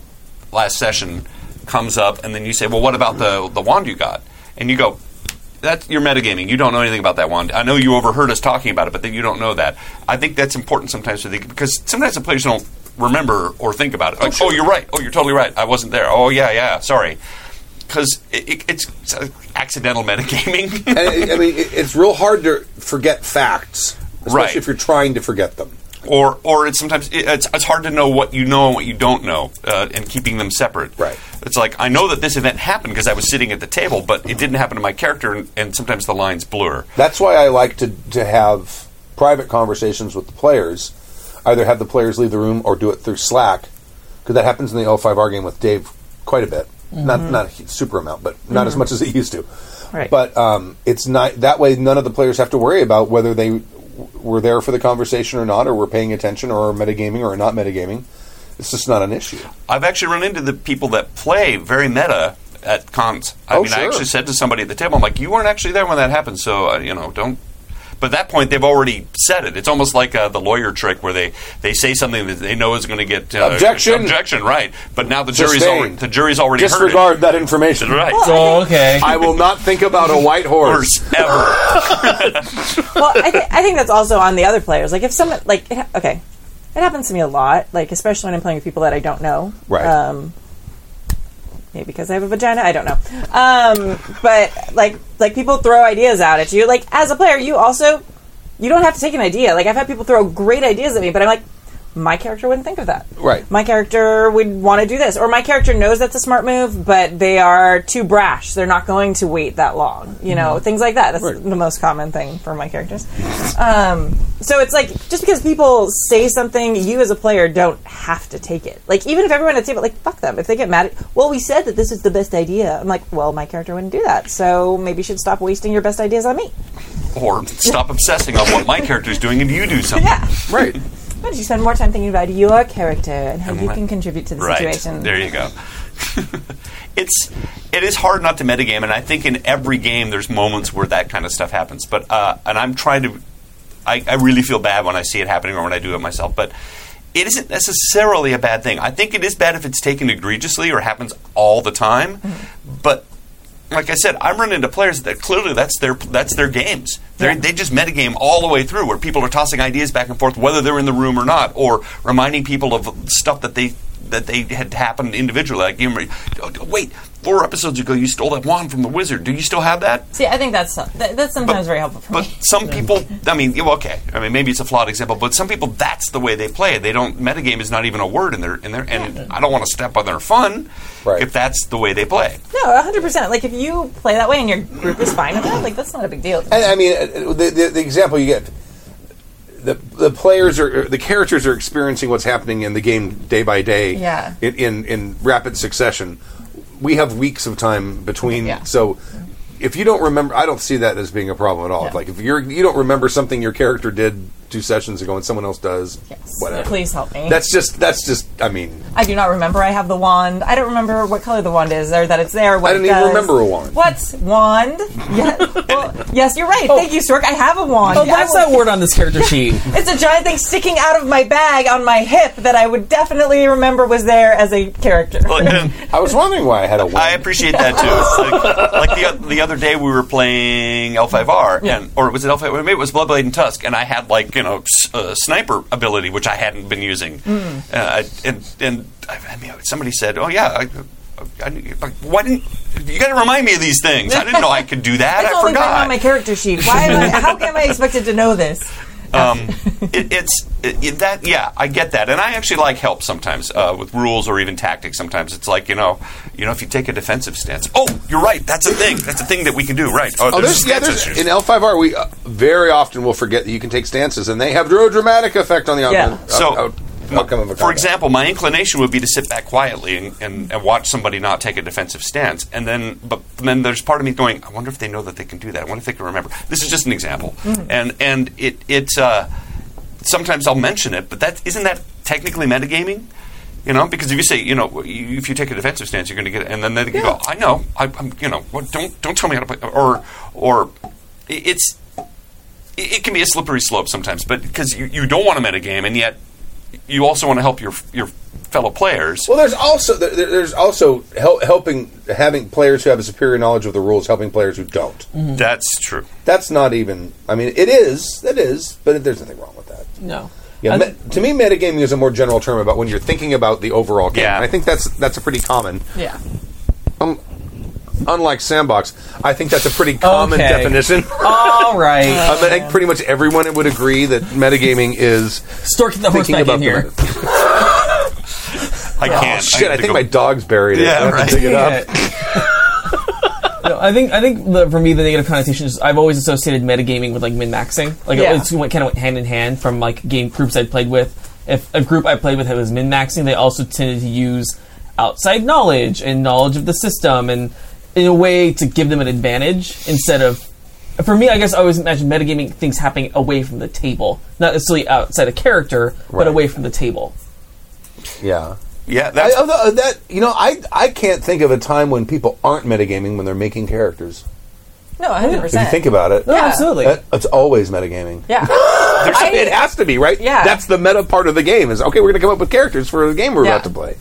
[SPEAKER 5] last session comes up, and then you say, "Well, what about the the wand you got?" And you go, "That's you're metagaming. You don't know anything about that wand. I know you overheard us talking about it, but then you don't know that." I think that's important sometimes for the because sometimes the players don't remember or think about it. Like, oh, you're right. Oh, you're totally right. I wasn't there. Oh, yeah, yeah. Sorry. Because it, it, it's, it's uh, accidental metagaming.
[SPEAKER 2] and it, I mean, it, it's real hard to forget facts, especially
[SPEAKER 5] Right.
[SPEAKER 2] if you're trying to forget them.
[SPEAKER 5] Or or it's sometimes it, it's, it's hard to know what you know and what you don't know, uh, and keeping them separate.
[SPEAKER 2] Right.
[SPEAKER 5] It's like I know that this event happened because I was sitting at the table, but it didn't happen to my character, and, and sometimes the lines blur.
[SPEAKER 2] That's why I like to to have private conversations with the players. Either have the players leave the room or do it through Slack, because that happens in the L5R game with Dave quite a bit. Not not a super amount, but not as much as it used to.
[SPEAKER 3] Right.
[SPEAKER 2] But um, it's not that way. None of the players have to worry about whether they w- were there for the conversation or not, or were paying attention, or are metagaming or not metagaming. It's just not an issue.
[SPEAKER 5] I've actually run into the people that play very meta at cons. I
[SPEAKER 2] Oh,
[SPEAKER 5] mean, I actually said to somebody at the table, "I'm like, you weren't actually there when that happened, so uh, you know, don't." But at that point, they've already said it. It's almost like uh, the lawyer trick where they, they say something that they know is going to get uh,
[SPEAKER 2] Objection.
[SPEAKER 5] Objection, right? But now the jury's
[SPEAKER 2] Sustained.
[SPEAKER 5] already the jury's already heard
[SPEAKER 2] Disregard that information.
[SPEAKER 5] it. Right.
[SPEAKER 4] Oh, okay.
[SPEAKER 2] I will not think about a white horse.
[SPEAKER 5] Worse ever. *laughs*
[SPEAKER 3] well, I, th- I think that's also on the other players. Like if someone like it ha- okay, it happens to me a lot. Like especially when I'm playing with people that I don't know.
[SPEAKER 2] Right.
[SPEAKER 3] Um, maybe because I have a vagina. I don't know. Um, but like like people throw ideas out at you. Like as a player, you also you don't have to take an idea. Like I've had people throw great ideas at me, but I'm like. My character wouldn't think of that.
[SPEAKER 2] Right.
[SPEAKER 3] My character would want to do this. Or my character knows that's a smart move, but they are too brash. They're not going to wait that long. You know, things like that. That's
[SPEAKER 2] Right.
[SPEAKER 3] the most common thing for my characters. Um, so it's like just because people say something, you as a player don't have to take it. Like even if everyone at the table, like fuck them. If they get mad, at, well, we said that this is the best idea. I'm like, well, my character wouldn't do that. So maybe you should stop wasting your best ideas on me.
[SPEAKER 5] or stop obsessing on what my character is doing and you do something. *laughs*
[SPEAKER 3] Yeah.
[SPEAKER 2] Right.
[SPEAKER 3] Why don't you spend more time thinking about your character and how you
[SPEAKER 5] my-
[SPEAKER 3] can contribute to the
[SPEAKER 5] Right.
[SPEAKER 3] situation?
[SPEAKER 5] There you go. *laughs* it's it is hard not to metagame, and I think in every game there's moments where that kind of stuff happens. But uh, and I'm trying to, I, I really feel bad when I see it happening or when I do it myself. But it isn't necessarily a bad thing. I think it is bad if it's taken egregiously or happens all the time.
[SPEAKER 3] Mm-hmm.
[SPEAKER 5] But like I said, I'm running into players that clearly that's their that's their games. They they just metagame all the way through, where people are tossing ideas back and forth, whether they're in the room or not, or reminding people of stuff that they that they had happened individually. Like, you remember, oh, wait, four episodes ago you stole that wand from the wizard. Do you still have that?
[SPEAKER 3] See, I think that's that, that's sometimes very helpful for
[SPEAKER 5] But
[SPEAKER 3] me.
[SPEAKER 5] some people, I mean, okay. I mean, maybe it's a flawed example, but some people, that's the way they play it. They don't metagame is not even a word in their in their, and I don't want to step on their fun
[SPEAKER 2] Right.
[SPEAKER 5] if that's the way they play.
[SPEAKER 3] No, hundred percent. Like if you play that way and your group is fine with that, like that's not a big deal.
[SPEAKER 2] And I mean, uh, the, the, the example you get, the the players are the characters are experiencing what's happening in the game day by day.
[SPEAKER 3] Yeah.
[SPEAKER 2] In in, in rapid succession, we have weeks of time between.
[SPEAKER 3] Yeah.
[SPEAKER 2] So. If you don't remember, I don't see that as being a problem at all.
[SPEAKER 3] Yeah.
[SPEAKER 2] Like if you're you don't remember something your character did two sessions ago and someone else does,
[SPEAKER 3] Yes.
[SPEAKER 2] whatever.
[SPEAKER 3] Please help me.
[SPEAKER 2] That's just that's just. I mean,
[SPEAKER 3] I do not remember. I have the wand. I don't remember what color the wand is, or that it's there. What
[SPEAKER 2] I didn't even
[SPEAKER 3] does.
[SPEAKER 2] remember a wand.
[SPEAKER 3] What wand? *laughs* Yeah. Well, yes, you're right. Oh. Thank you, Stork. I have a wand.
[SPEAKER 4] Oh,
[SPEAKER 3] I
[SPEAKER 4] that's
[SPEAKER 3] would-
[SPEAKER 4] that word on this character *laughs* sheet.
[SPEAKER 3] It's a giant thing sticking out of my bag on my hip that I would definitely remember was there as a character. *laughs*
[SPEAKER 2] I was wondering why I had a wand.
[SPEAKER 5] I appreciate that too. Like, like the, the other day, we were playing L5R, and or was it L5? Maybe it was Bloodblade and Tusk, and I had like you know s- uh, sniper ability, which I hadn't been using. Uh, and and I I mean, somebody said, "Oh yeah." I, I, why didn't you got to remind me of these things? I didn't know I could do that. *laughs* I forgot.
[SPEAKER 3] on my character sheet. Why am I, how *laughs* am I expected to know this?
[SPEAKER 5] Um, *laughs* it, it's it, it- that yeah i get that. And i actually like help sometimes uh, with rules or even tactics sometimes. It's like you know you know if you take a defensive stance oh you're right that's a thing that's a thing that we can do right.
[SPEAKER 2] Oh, there's, yeah, there's, in L5R, we uh, very often will forget that you can take stances, and they have a dramatic effect on the
[SPEAKER 3] Yeah.
[SPEAKER 2] outcome,
[SPEAKER 5] so
[SPEAKER 2] out, outcome of a
[SPEAKER 5] for example my inclination would be to sit back quietly and, and, and watch somebody not take a defensive stance. And then but then there's part of me going i wonder if they know that they can do that. I wonder if they can remember. This is just an example. And and it it's uh sometimes I'll mention it, but that isn't that technically metagaming? You know, because if you say, you know, if you take a defensive stance, you're going to get, and then they can go, I know, I, I'm, you know, well, don't don't tell me how to play, or or it- it's it it can be a slippery slope sometimes, but because you, you don't want to metagame, and yet you also want to help your your fellow players.
[SPEAKER 2] Well, there's also there, there- there's also hel- helping having players who have a superior knowledge of the rules helping players who don't. Mm-hmm.
[SPEAKER 5] That's true.
[SPEAKER 2] That's not even. I mean, it is. It is, but there's nothing wrong with that.
[SPEAKER 4] No.
[SPEAKER 2] Yeah, me, to me, metagaming is a more general term about when you're thinking about the overall game.
[SPEAKER 5] Yeah.
[SPEAKER 2] And I think that's that's a pretty common.
[SPEAKER 3] Yeah.
[SPEAKER 2] Um, Unlike sandbox, I think that's a pretty common
[SPEAKER 4] Okay.
[SPEAKER 2] definition.
[SPEAKER 4] All *laughs* right.
[SPEAKER 2] I, mean, think pretty much everyone would agree that metagaming is
[SPEAKER 4] Stork the horse
[SPEAKER 2] thinking
[SPEAKER 4] back
[SPEAKER 2] about
[SPEAKER 4] in
[SPEAKER 2] the
[SPEAKER 4] here.
[SPEAKER 2] meta- *laughs*
[SPEAKER 5] I can't.
[SPEAKER 2] Oh, shit, I,
[SPEAKER 5] have
[SPEAKER 2] think
[SPEAKER 5] go-
[SPEAKER 2] my dog's buried it.
[SPEAKER 5] Yeah,
[SPEAKER 2] I have to
[SPEAKER 5] right.
[SPEAKER 2] dig it up. *laughs*
[SPEAKER 4] No, I think I think the, for me the negative connotation is I've always associated metagaming with like min maxing. Like
[SPEAKER 3] Yeah.
[SPEAKER 4] it's went kind of went hand in hand from like game groups I played with. If a group I played with was min maxing, they also tended to use outside knowledge and knowledge of the system and in a way to give them an advantage instead of. For me, I guess I always imagine metagaming things happening away from the table, not necessarily outside a character, but
[SPEAKER 2] Right.
[SPEAKER 4] away from the table.
[SPEAKER 2] Yeah.
[SPEAKER 5] Yeah,
[SPEAKER 2] I,
[SPEAKER 5] that's
[SPEAKER 2] although uh, that you know, I I can't think of a time when people aren't metagaming when they're making characters.
[SPEAKER 3] No, 100%.
[SPEAKER 2] If you think about it,
[SPEAKER 4] No,
[SPEAKER 3] Yeah.
[SPEAKER 4] absolutely.
[SPEAKER 2] that- it's always metagaming.
[SPEAKER 3] yeah. *laughs*
[SPEAKER 2] There's-
[SPEAKER 3] I-
[SPEAKER 2] it has to be right.
[SPEAKER 3] Yeah.
[SPEAKER 2] that's the meta part of the game. Is okay. We're going to come up with characters for the game we're
[SPEAKER 3] Yeah.
[SPEAKER 2] about to play.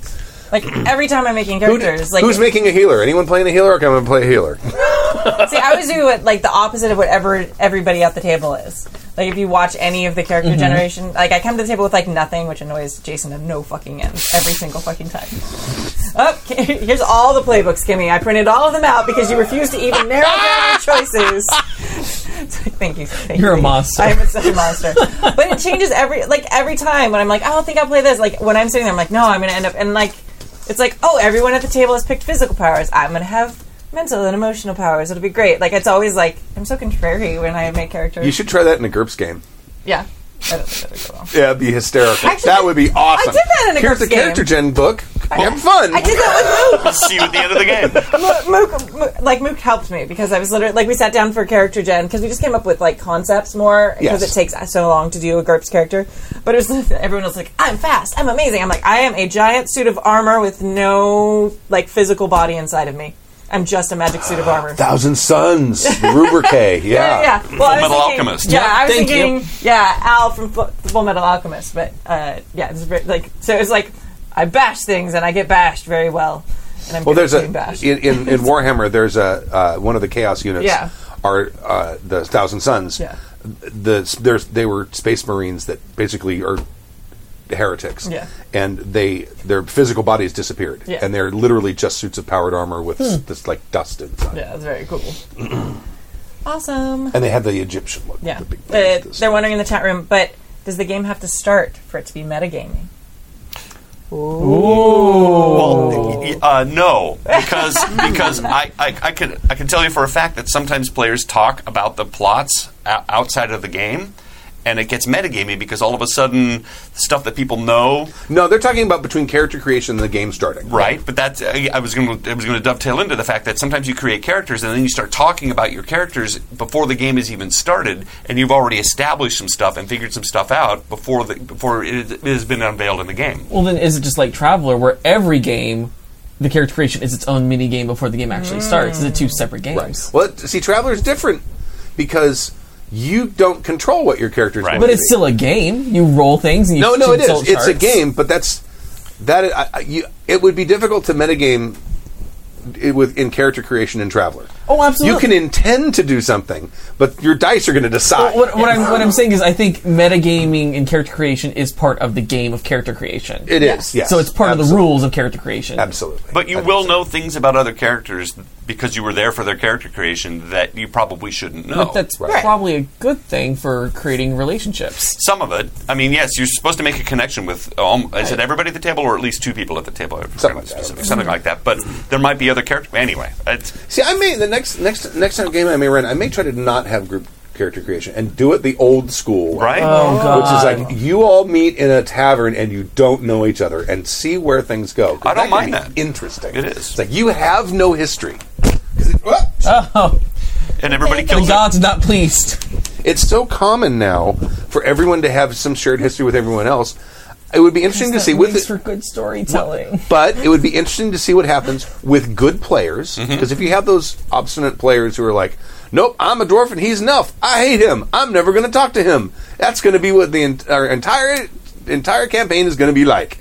[SPEAKER 3] Like every time I'm making characters, like
[SPEAKER 2] who's making a healer? Anyone playing a healer? Okay, I'm going to play a healer. *laughs*
[SPEAKER 3] See, I always do what like the opposite of whatever everybody at the table is. Like if you watch any of the character
[SPEAKER 2] Mm-hmm.
[SPEAKER 3] generation, like I come to the table with like nothing, which annoys Jason to no fucking end every single fucking time. Oh, *laughs* here's all the playbooks, Kimmy. I printed all of them out because you refused to even narrow down your *laughs* choices. It's like, Thank you. Thank
[SPEAKER 4] You're a
[SPEAKER 3] you.
[SPEAKER 4] monster.
[SPEAKER 3] I'm such a monster. but it changes every like every time when I'm like, I don't think I'll play this. Like when I'm sitting there, I'm like, no, I'm gonna end up and like it's like, oh, everyone at the table has picked physical powers. I'm gonna have mental and emotional powers. It'll be great. Like it's always like I'm so contrary when I make characters.
[SPEAKER 2] You should try that in a GURPS game.
[SPEAKER 3] yeah. I don't think that'd go well.
[SPEAKER 2] Yeah, it'd be hysterical.
[SPEAKER 3] Actually,
[SPEAKER 2] that would be awesome.
[SPEAKER 3] I did that in a
[SPEAKER 2] Here's
[SPEAKER 3] GURPS
[SPEAKER 2] the character gen book. I, Have fun.
[SPEAKER 3] I did that with Mook. *laughs*
[SPEAKER 5] see you at the end of the game. *laughs*
[SPEAKER 3] Mook. Mook, Mook. Like Mook helped me because I was literally like we sat down for character gen because we just came up with like concepts more because
[SPEAKER 2] Yes.
[SPEAKER 3] it takes so long to do a GURPS character. But it was *laughs* everyone was like, I'm fast, I'm amazing. I'm like, I am a giant suit of armor with no like physical body inside of me. I'm just a magic suit of armor.
[SPEAKER 2] Thousand Sons, Rubric. *laughs* Yeah.
[SPEAKER 3] yeah, yeah. Well,
[SPEAKER 5] Full Metal
[SPEAKER 3] thinking-
[SPEAKER 5] Alchemist.
[SPEAKER 3] Yeah,
[SPEAKER 4] Yeah,
[SPEAKER 3] I was
[SPEAKER 4] thank
[SPEAKER 3] thinking,
[SPEAKER 4] you.
[SPEAKER 3] yeah, Al from Fu- Full Metal Alchemist. But uh, yeah, it's very, like so. It's like I bash things and I get bashed very well. And I'm
[SPEAKER 2] Well, there's a
[SPEAKER 3] being bashed.
[SPEAKER 2] in, in, in Warhammer. There's a uh, one of the Chaos units.
[SPEAKER 3] Yeah.
[SPEAKER 2] Are uh, the Thousand Sons?
[SPEAKER 3] Yeah.
[SPEAKER 2] The there's they were Space Marines that basically are heretics.
[SPEAKER 3] Yeah.
[SPEAKER 2] And they their physical bodies disappeared,
[SPEAKER 3] Yeah.
[SPEAKER 2] and they're literally just suits of powered armor with s- this like dust inside.
[SPEAKER 3] Yeah, that's very cool. *clears throat* awesome.
[SPEAKER 2] And they had the Egyptian look.
[SPEAKER 3] Yeah.
[SPEAKER 2] The big
[SPEAKER 3] Uh,
[SPEAKER 2] thing this.
[SPEAKER 3] they're wondering in the chat room, but does the game have to start for it to be metagaming?
[SPEAKER 5] Well, y- uh, no, because *laughs* because I, I, I can I can tell you for a fact that sometimes players talk about the plots o- outside of the game, and it gets metagaming because all of a sudden stuff that people know,
[SPEAKER 2] no, they're talking about between character creation and the game starting.
[SPEAKER 5] right? But that's I I was going to I was going to dovetail into the fact that sometimes you create characters and then you start talking about your characters before the game has even started, and you've already established some stuff and figured some stuff out before the before it, it has been unveiled in the game.
[SPEAKER 4] Well, then is it just like Traveller, where every game, the character creation is its own mini game before the game actually starts? Is it two separate games?
[SPEAKER 2] Right. Well, see, Traveller is different because you don't control what your character is
[SPEAKER 5] Right.
[SPEAKER 2] going
[SPEAKER 4] But it's
[SPEAKER 2] be.
[SPEAKER 4] still a game. You roll things and you
[SPEAKER 2] No, no, it
[SPEAKER 4] consult
[SPEAKER 2] is. It's It's
[SPEAKER 4] a
[SPEAKER 2] game, but that's that. I, I, you, it would be difficult to metagame it with in character creation in Traveller.
[SPEAKER 4] Oh, absolutely.
[SPEAKER 2] You can intend to do something, but your dice are going to decide.
[SPEAKER 4] What, what I'm what I'm saying is, I think metagaming and character creation is part of the game of character creation.
[SPEAKER 2] It is, yes.
[SPEAKER 4] So it's part of the rules of character creation.
[SPEAKER 2] Absolutely.
[SPEAKER 5] But you
[SPEAKER 2] I
[SPEAKER 5] will
[SPEAKER 2] think so.
[SPEAKER 5] know things about other characters because you were there for their character creation that you probably shouldn't know.
[SPEAKER 4] But that's
[SPEAKER 2] Right.
[SPEAKER 4] probably a good thing for creating relationships.
[SPEAKER 5] Some of it. I mean, yes, you're supposed to make a connection with. Um, is it everybody at the table, or at least two people at the table? I
[SPEAKER 2] Something
[SPEAKER 5] the
[SPEAKER 2] like that.
[SPEAKER 5] Something like that. But there might be other characters. Anyway, it's,
[SPEAKER 2] See, I may the next next next time game I may run, I may try to not have group character creation and do it the old school way.
[SPEAKER 5] right.
[SPEAKER 4] Oh
[SPEAKER 2] Which is like you all meet in a tavern and you don't know each other and see where things go.
[SPEAKER 5] I don't
[SPEAKER 2] can
[SPEAKER 5] mind that.
[SPEAKER 2] Interesting.
[SPEAKER 5] It is.
[SPEAKER 2] It's like you have no history. 'Cause it- whoop!
[SPEAKER 4] oh,
[SPEAKER 5] And everybody
[SPEAKER 4] the
[SPEAKER 5] kills it.
[SPEAKER 4] gods not pleased.
[SPEAKER 2] it's so common now for everyone to have some shared history with everyone else. it would be interesting to see with it,
[SPEAKER 4] for good storytelling.
[SPEAKER 2] but it would be interesting to see what happens with good players
[SPEAKER 5] Mm-hmm.
[SPEAKER 2] because if you have those obstinate players who are like, "Nope, I'm a dwarf and he's an elf. I hate him. I'm never going to talk to him." That's going to be what the en- our entire entire campaign is going to be like.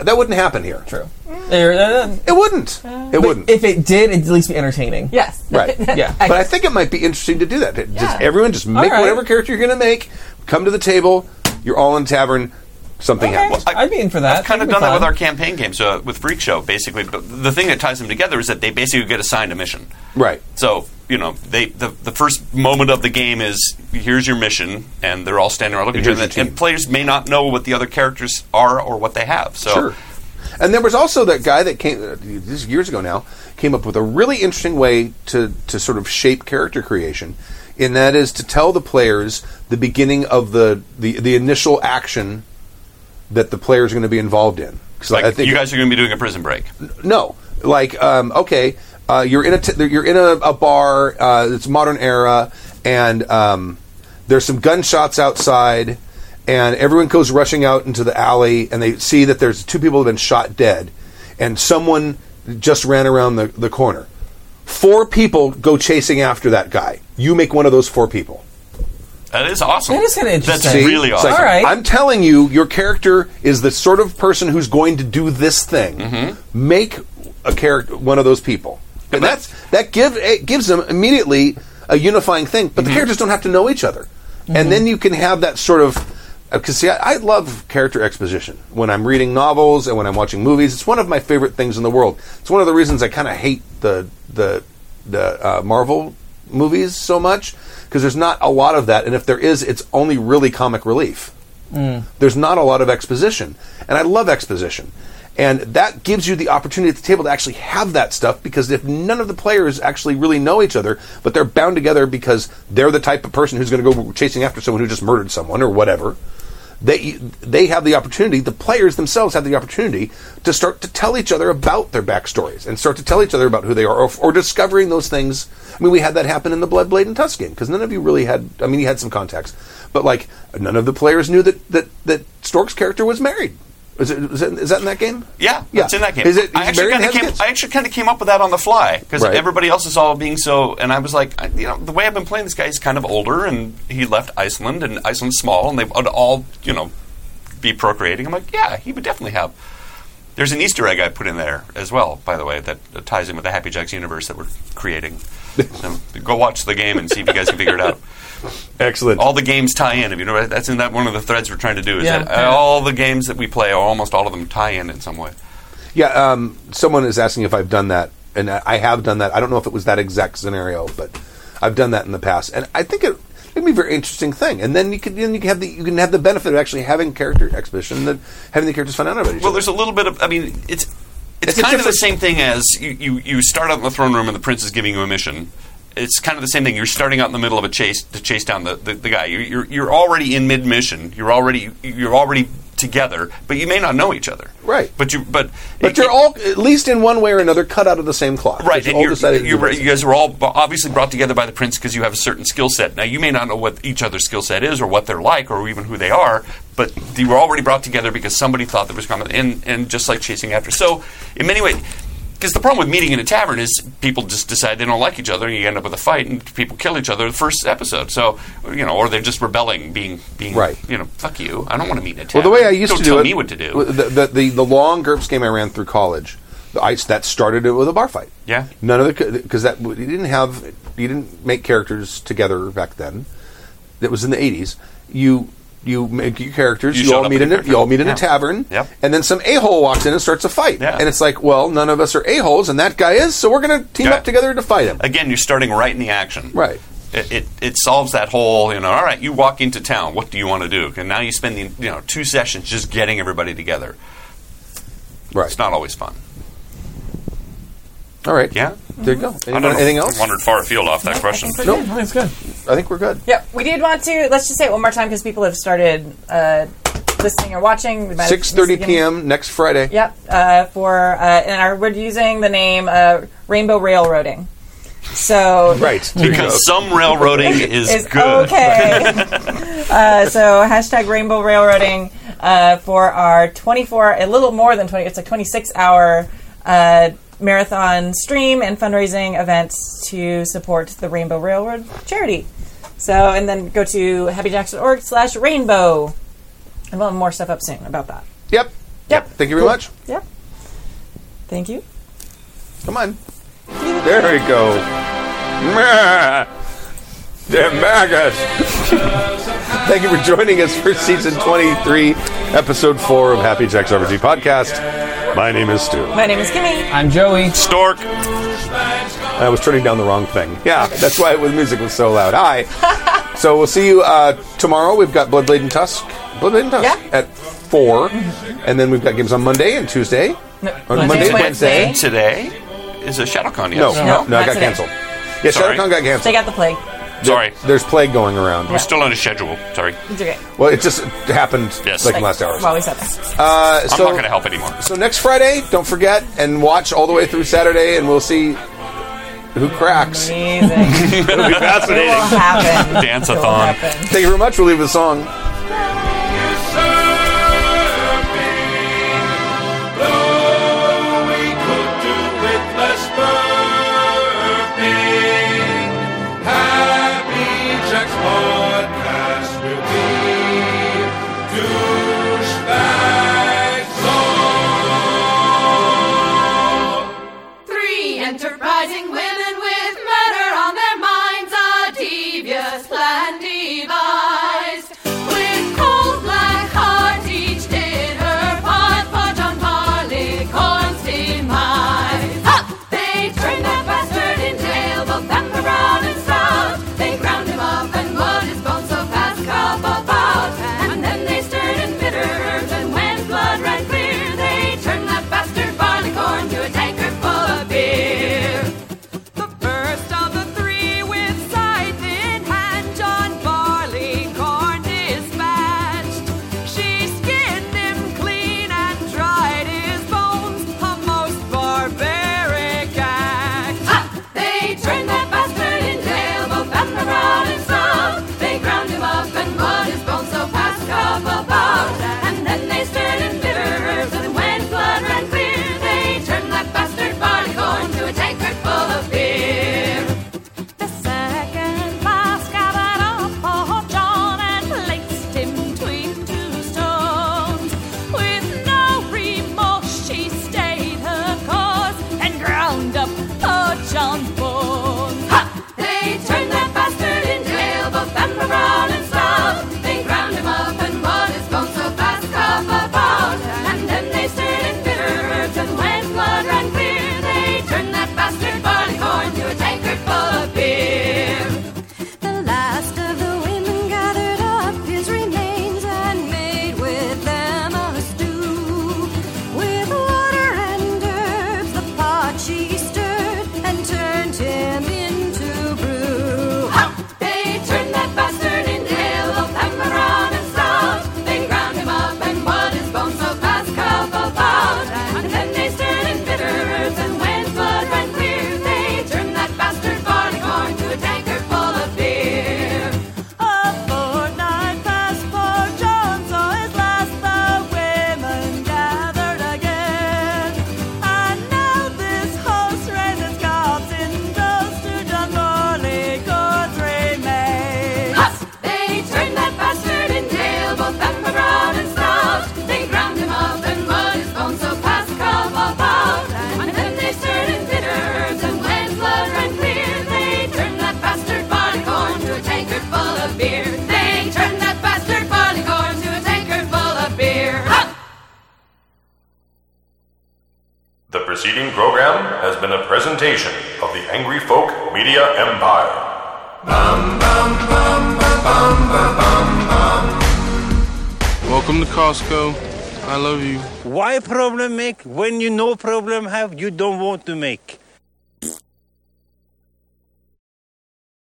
[SPEAKER 2] That wouldn't happen here.
[SPEAKER 4] True. Uh,
[SPEAKER 2] It wouldn't. It wouldn't.
[SPEAKER 4] if it did, it'd at least be entertaining.
[SPEAKER 3] Yes. *laughs*
[SPEAKER 2] Right. *laughs*
[SPEAKER 4] Yeah.
[SPEAKER 2] But I think it might be interesting to do that. Just
[SPEAKER 3] Yeah.
[SPEAKER 2] everyone just make
[SPEAKER 4] right.
[SPEAKER 2] whatever character you're going to make. Come to the table. You're all in tavern. Something happens.
[SPEAKER 4] I'd be in for that.
[SPEAKER 5] I've kind of
[SPEAKER 4] That'd
[SPEAKER 5] done
[SPEAKER 4] be
[SPEAKER 5] that with our campaign games uh, with Freak Show, basically. But the thing that ties them together is that they basically get assigned a mission.
[SPEAKER 2] Right.
[SPEAKER 5] So you know, they the, the first moment of the game is here's your mission, and they're all standing around looking at each other, and players may not know what the other characters are or what they have. So
[SPEAKER 2] Sure. And there was also that guy that came uh, this years ago now came up with a really interesting way to to sort of shape character creation, and that is to tell the players the beginning of the the, the initial action that the players are going to be involved in.
[SPEAKER 5] like
[SPEAKER 2] I think
[SPEAKER 5] you guys are going to be doing a prison break.
[SPEAKER 2] no, like um, okay, uh, you're in a t- you're in a, a bar. Uh, it's modern era, and um, there's some gunshots outside, and everyone goes rushing out into the alley, and they see that there's two people have been shot dead, and someone just ran around the, the corner. Four people go chasing after that guy. You make one of those four people.
[SPEAKER 5] That is awesome.
[SPEAKER 4] That is kinda
[SPEAKER 5] That's
[SPEAKER 4] interesting.
[SPEAKER 5] really
[SPEAKER 2] It's
[SPEAKER 5] awesome.
[SPEAKER 2] like,
[SPEAKER 4] All right.
[SPEAKER 2] I'm telling you, your character is the sort of person who's going to do this thing.
[SPEAKER 5] Mm-hmm.
[SPEAKER 2] Make a character one of those people, and that's that give it gives them immediately a unifying thing. But
[SPEAKER 5] Mm-hmm.
[SPEAKER 2] the characters don't have to know each other, and then you can have that sort of. Because see, I, I love character exposition when I'm reading novels and when I'm watching movies. It's one of my favorite things in the world. It's one of the reasons I kind of hate the the the uh, Marvel movies so much because there's not a lot of that, and if there is, it's only really comic relief. Mm. There's not a lot of exposition, and I love exposition, and that gives you the opportunity at the table to actually have that stuff. Because if none of the players actually really know each other, but they're bound together because they're the type of person who's going to go chasing after someone who just murdered someone or whatever, they they have the opportunity. The players themselves have the opportunity to start to tell each other about their backstories and start to tell each other about who they are, or, or discovering those things. I mean, we had that happen in the Blood Blade and Tusk game because none of you really had. I mean, you had some context, but like none of the players knew that that that Stork's character was married. Is, it, is, that, is that in that game?
[SPEAKER 5] Yeah,
[SPEAKER 2] Yeah.
[SPEAKER 5] it's in that game.
[SPEAKER 2] Is it-
[SPEAKER 5] I actually kind of came. I actually kind of came up with that on the fly because
[SPEAKER 2] Right.
[SPEAKER 5] everybody else is all being so. And I was like, I, you know, the way I've been playing this guy, he's kind of older, and he left Iceland, and Iceland's small, and they would all, you know, be procreating. I'm like, yeah, he would definitely have. There's an Easter egg I put in there as well, by the way, that, that ties in with the Happy Jacks universe that we're creating. so *laughs* go watch the game and see if you guys can figure it out.
[SPEAKER 2] Excellent.
[SPEAKER 5] All the games tie in. If you know, that's in that one of the threads we're trying to do. Is
[SPEAKER 4] Yeah.
[SPEAKER 5] that all the games that we play, or almost all of them, tie in in some way.
[SPEAKER 2] Yeah, um, someone is asking if I've done that, and I I have done that. I don't know if it was that exact scenario, but I've done that in the past, and I think it it'd be a very interesting thing. And then you can then you can have the you can have the benefit of actually having character exposition, and then having the characters find out about each
[SPEAKER 5] Well,
[SPEAKER 2] other.
[SPEAKER 5] there's a little bit of. I mean, it's it's,
[SPEAKER 2] It's
[SPEAKER 5] kind of the same thing as you, you you start out in the throne room and the prince is giving you a mission. It's kind of the same thing. You're starting out in the middle of a chase to chase down the, the, the guy. You're, you're you're already in mid mission. You're already you're already together, but you may not know each other.
[SPEAKER 2] Right.
[SPEAKER 5] But you but
[SPEAKER 2] but
[SPEAKER 5] it-
[SPEAKER 2] you're all at least in one way or another cut out of the same cloth.
[SPEAKER 5] Right,
[SPEAKER 2] You
[SPEAKER 5] and you're,
[SPEAKER 2] decided to do
[SPEAKER 5] you're, you guys are all obviously brought together by the prince because you have a certain skill set. Now, you may not know what each other's skill set is, or what they're like, or even who they are, but you were already brought together because somebody thought there was common, and and just like chasing after. So, in many ways, because the problem with meeting in a tavern is people just decide they don't like each other, and you end up with a fight, and people kill each other the first episode. So, you know, or they're just rebelling, being being
[SPEAKER 2] Right.
[SPEAKER 5] You know, fuck you. I don't want to meet in a
[SPEAKER 2] Well, the way I used
[SPEAKER 5] don't
[SPEAKER 2] to
[SPEAKER 5] tell
[SPEAKER 2] do it,
[SPEAKER 5] me what to do.
[SPEAKER 2] The, the, the, the long GURPS game I ran through college, the ice that started it with a bar fight.
[SPEAKER 5] Yeah.
[SPEAKER 2] None of the because that you didn't have you didn't make characters together back then. That was in the eighties. You you make your characters.
[SPEAKER 5] You
[SPEAKER 2] You, all meet
[SPEAKER 5] in
[SPEAKER 2] in
[SPEAKER 5] a
[SPEAKER 2] a, you all meet in
[SPEAKER 5] Yeah.
[SPEAKER 2] a tavern.
[SPEAKER 5] Yep.
[SPEAKER 2] And then some a hole walks in and starts a fight.
[SPEAKER 5] Yeah.
[SPEAKER 2] And it's like, well, none of us are a holes, and that guy is, so we're going to team
[SPEAKER 5] Yeah.
[SPEAKER 2] up together to fight him.
[SPEAKER 5] Again, you're starting right in the action.
[SPEAKER 2] Right.
[SPEAKER 5] It, it, it solves that whole, you know, all right, you walk into town, what do you want to do? And now you spend, the, you know, two sessions just getting everybody together.
[SPEAKER 2] Right.
[SPEAKER 5] It's not always fun.
[SPEAKER 2] All right.
[SPEAKER 5] Yeah.
[SPEAKER 2] There you go. Anyone,
[SPEAKER 5] I
[SPEAKER 2] anything else?
[SPEAKER 5] Wandered far afield off that question.
[SPEAKER 4] No, nope. it's good.
[SPEAKER 2] I think we're good.
[SPEAKER 3] Yeah, we did want to. Let's just say it one more time because people have started uh, listening or watching.
[SPEAKER 2] Six thirty p.m. next Friday.
[SPEAKER 3] Yep. Uh, for uh, and our, we're using the name uh, Rainbow Railroading. So
[SPEAKER 2] right
[SPEAKER 5] because some railroading *laughs* is,
[SPEAKER 3] is
[SPEAKER 5] good.
[SPEAKER 3] Okay. *laughs* uh, so hashtag Rainbow Railroading uh, for our 24, a little more than 20. It's a 26 hour uh, marathon stream and fundraising events to support the Rainbow Railroad charity. So, and then go to happyjacks.org slash rainbow. And we'll have more stuff up soon about that.
[SPEAKER 2] Yep.
[SPEAKER 3] Yep.
[SPEAKER 2] Thank you very much.
[SPEAKER 3] Yep. Thank you.
[SPEAKER 2] Come on. There we go. *laughs* Damn maggots. *laughs* Thank you for joining us for season 23, episode 4 of Happy Jacks RPG Podcast. My name is Stu.
[SPEAKER 3] My name is Kimmy.
[SPEAKER 4] I'm Joey.
[SPEAKER 5] Stork.
[SPEAKER 2] I was turning down the wrong thing. Yeah, that's why the music was so loud. Hi. *laughs* so we'll see you uh, tomorrow. We've got Bloodblade and Tusk. Bloodblade and Tusk
[SPEAKER 3] yeah.
[SPEAKER 2] at 4. And then we've got games on Monday and Tuesday.
[SPEAKER 3] No,
[SPEAKER 2] on
[SPEAKER 3] Monday, Wednesday.
[SPEAKER 2] Wednesday.
[SPEAKER 5] Today is a ShadowCon, yes.
[SPEAKER 2] No,
[SPEAKER 3] no,
[SPEAKER 2] no, no
[SPEAKER 3] it
[SPEAKER 2] got
[SPEAKER 3] today.
[SPEAKER 2] canceled. Yeah,
[SPEAKER 5] Sorry.
[SPEAKER 2] ShadowCon got canceled.
[SPEAKER 3] They got the plague.
[SPEAKER 5] Sorry.
[SPEAKER 2] There's plague going around.
[SPEAKER 3] We're
[SPEAKER 5] still on a schedule. Sorry.
[SPEAKER 3] It's okay.
[SPEAKER 2] Well, it just happened
[SPEAKER 5] yes.
[SPEAKER 2] like, like last hour.
[SPEAKER 3] While we said that.
[SPEAKER 2] Uh, so, I'm
[SPEAKER 5] not going to help anymore.
[SPEAKER 2] So next Friday, don't forget, and watch all the way through Saturday, and we'll see who cracks.
[SPEAKER 3] Amazing. *laughs*
[SPEAKER 2] It'll be fascinating.
[SPEAKER 3] It will happen.
[SPEAKER 5] Dance-a-thon.
[SPEAKER 3] It will happen.
[SPEAKER 2] Thank you very much. We'll leave
[SPEAKER 6] the
[SPEAKER 7] song.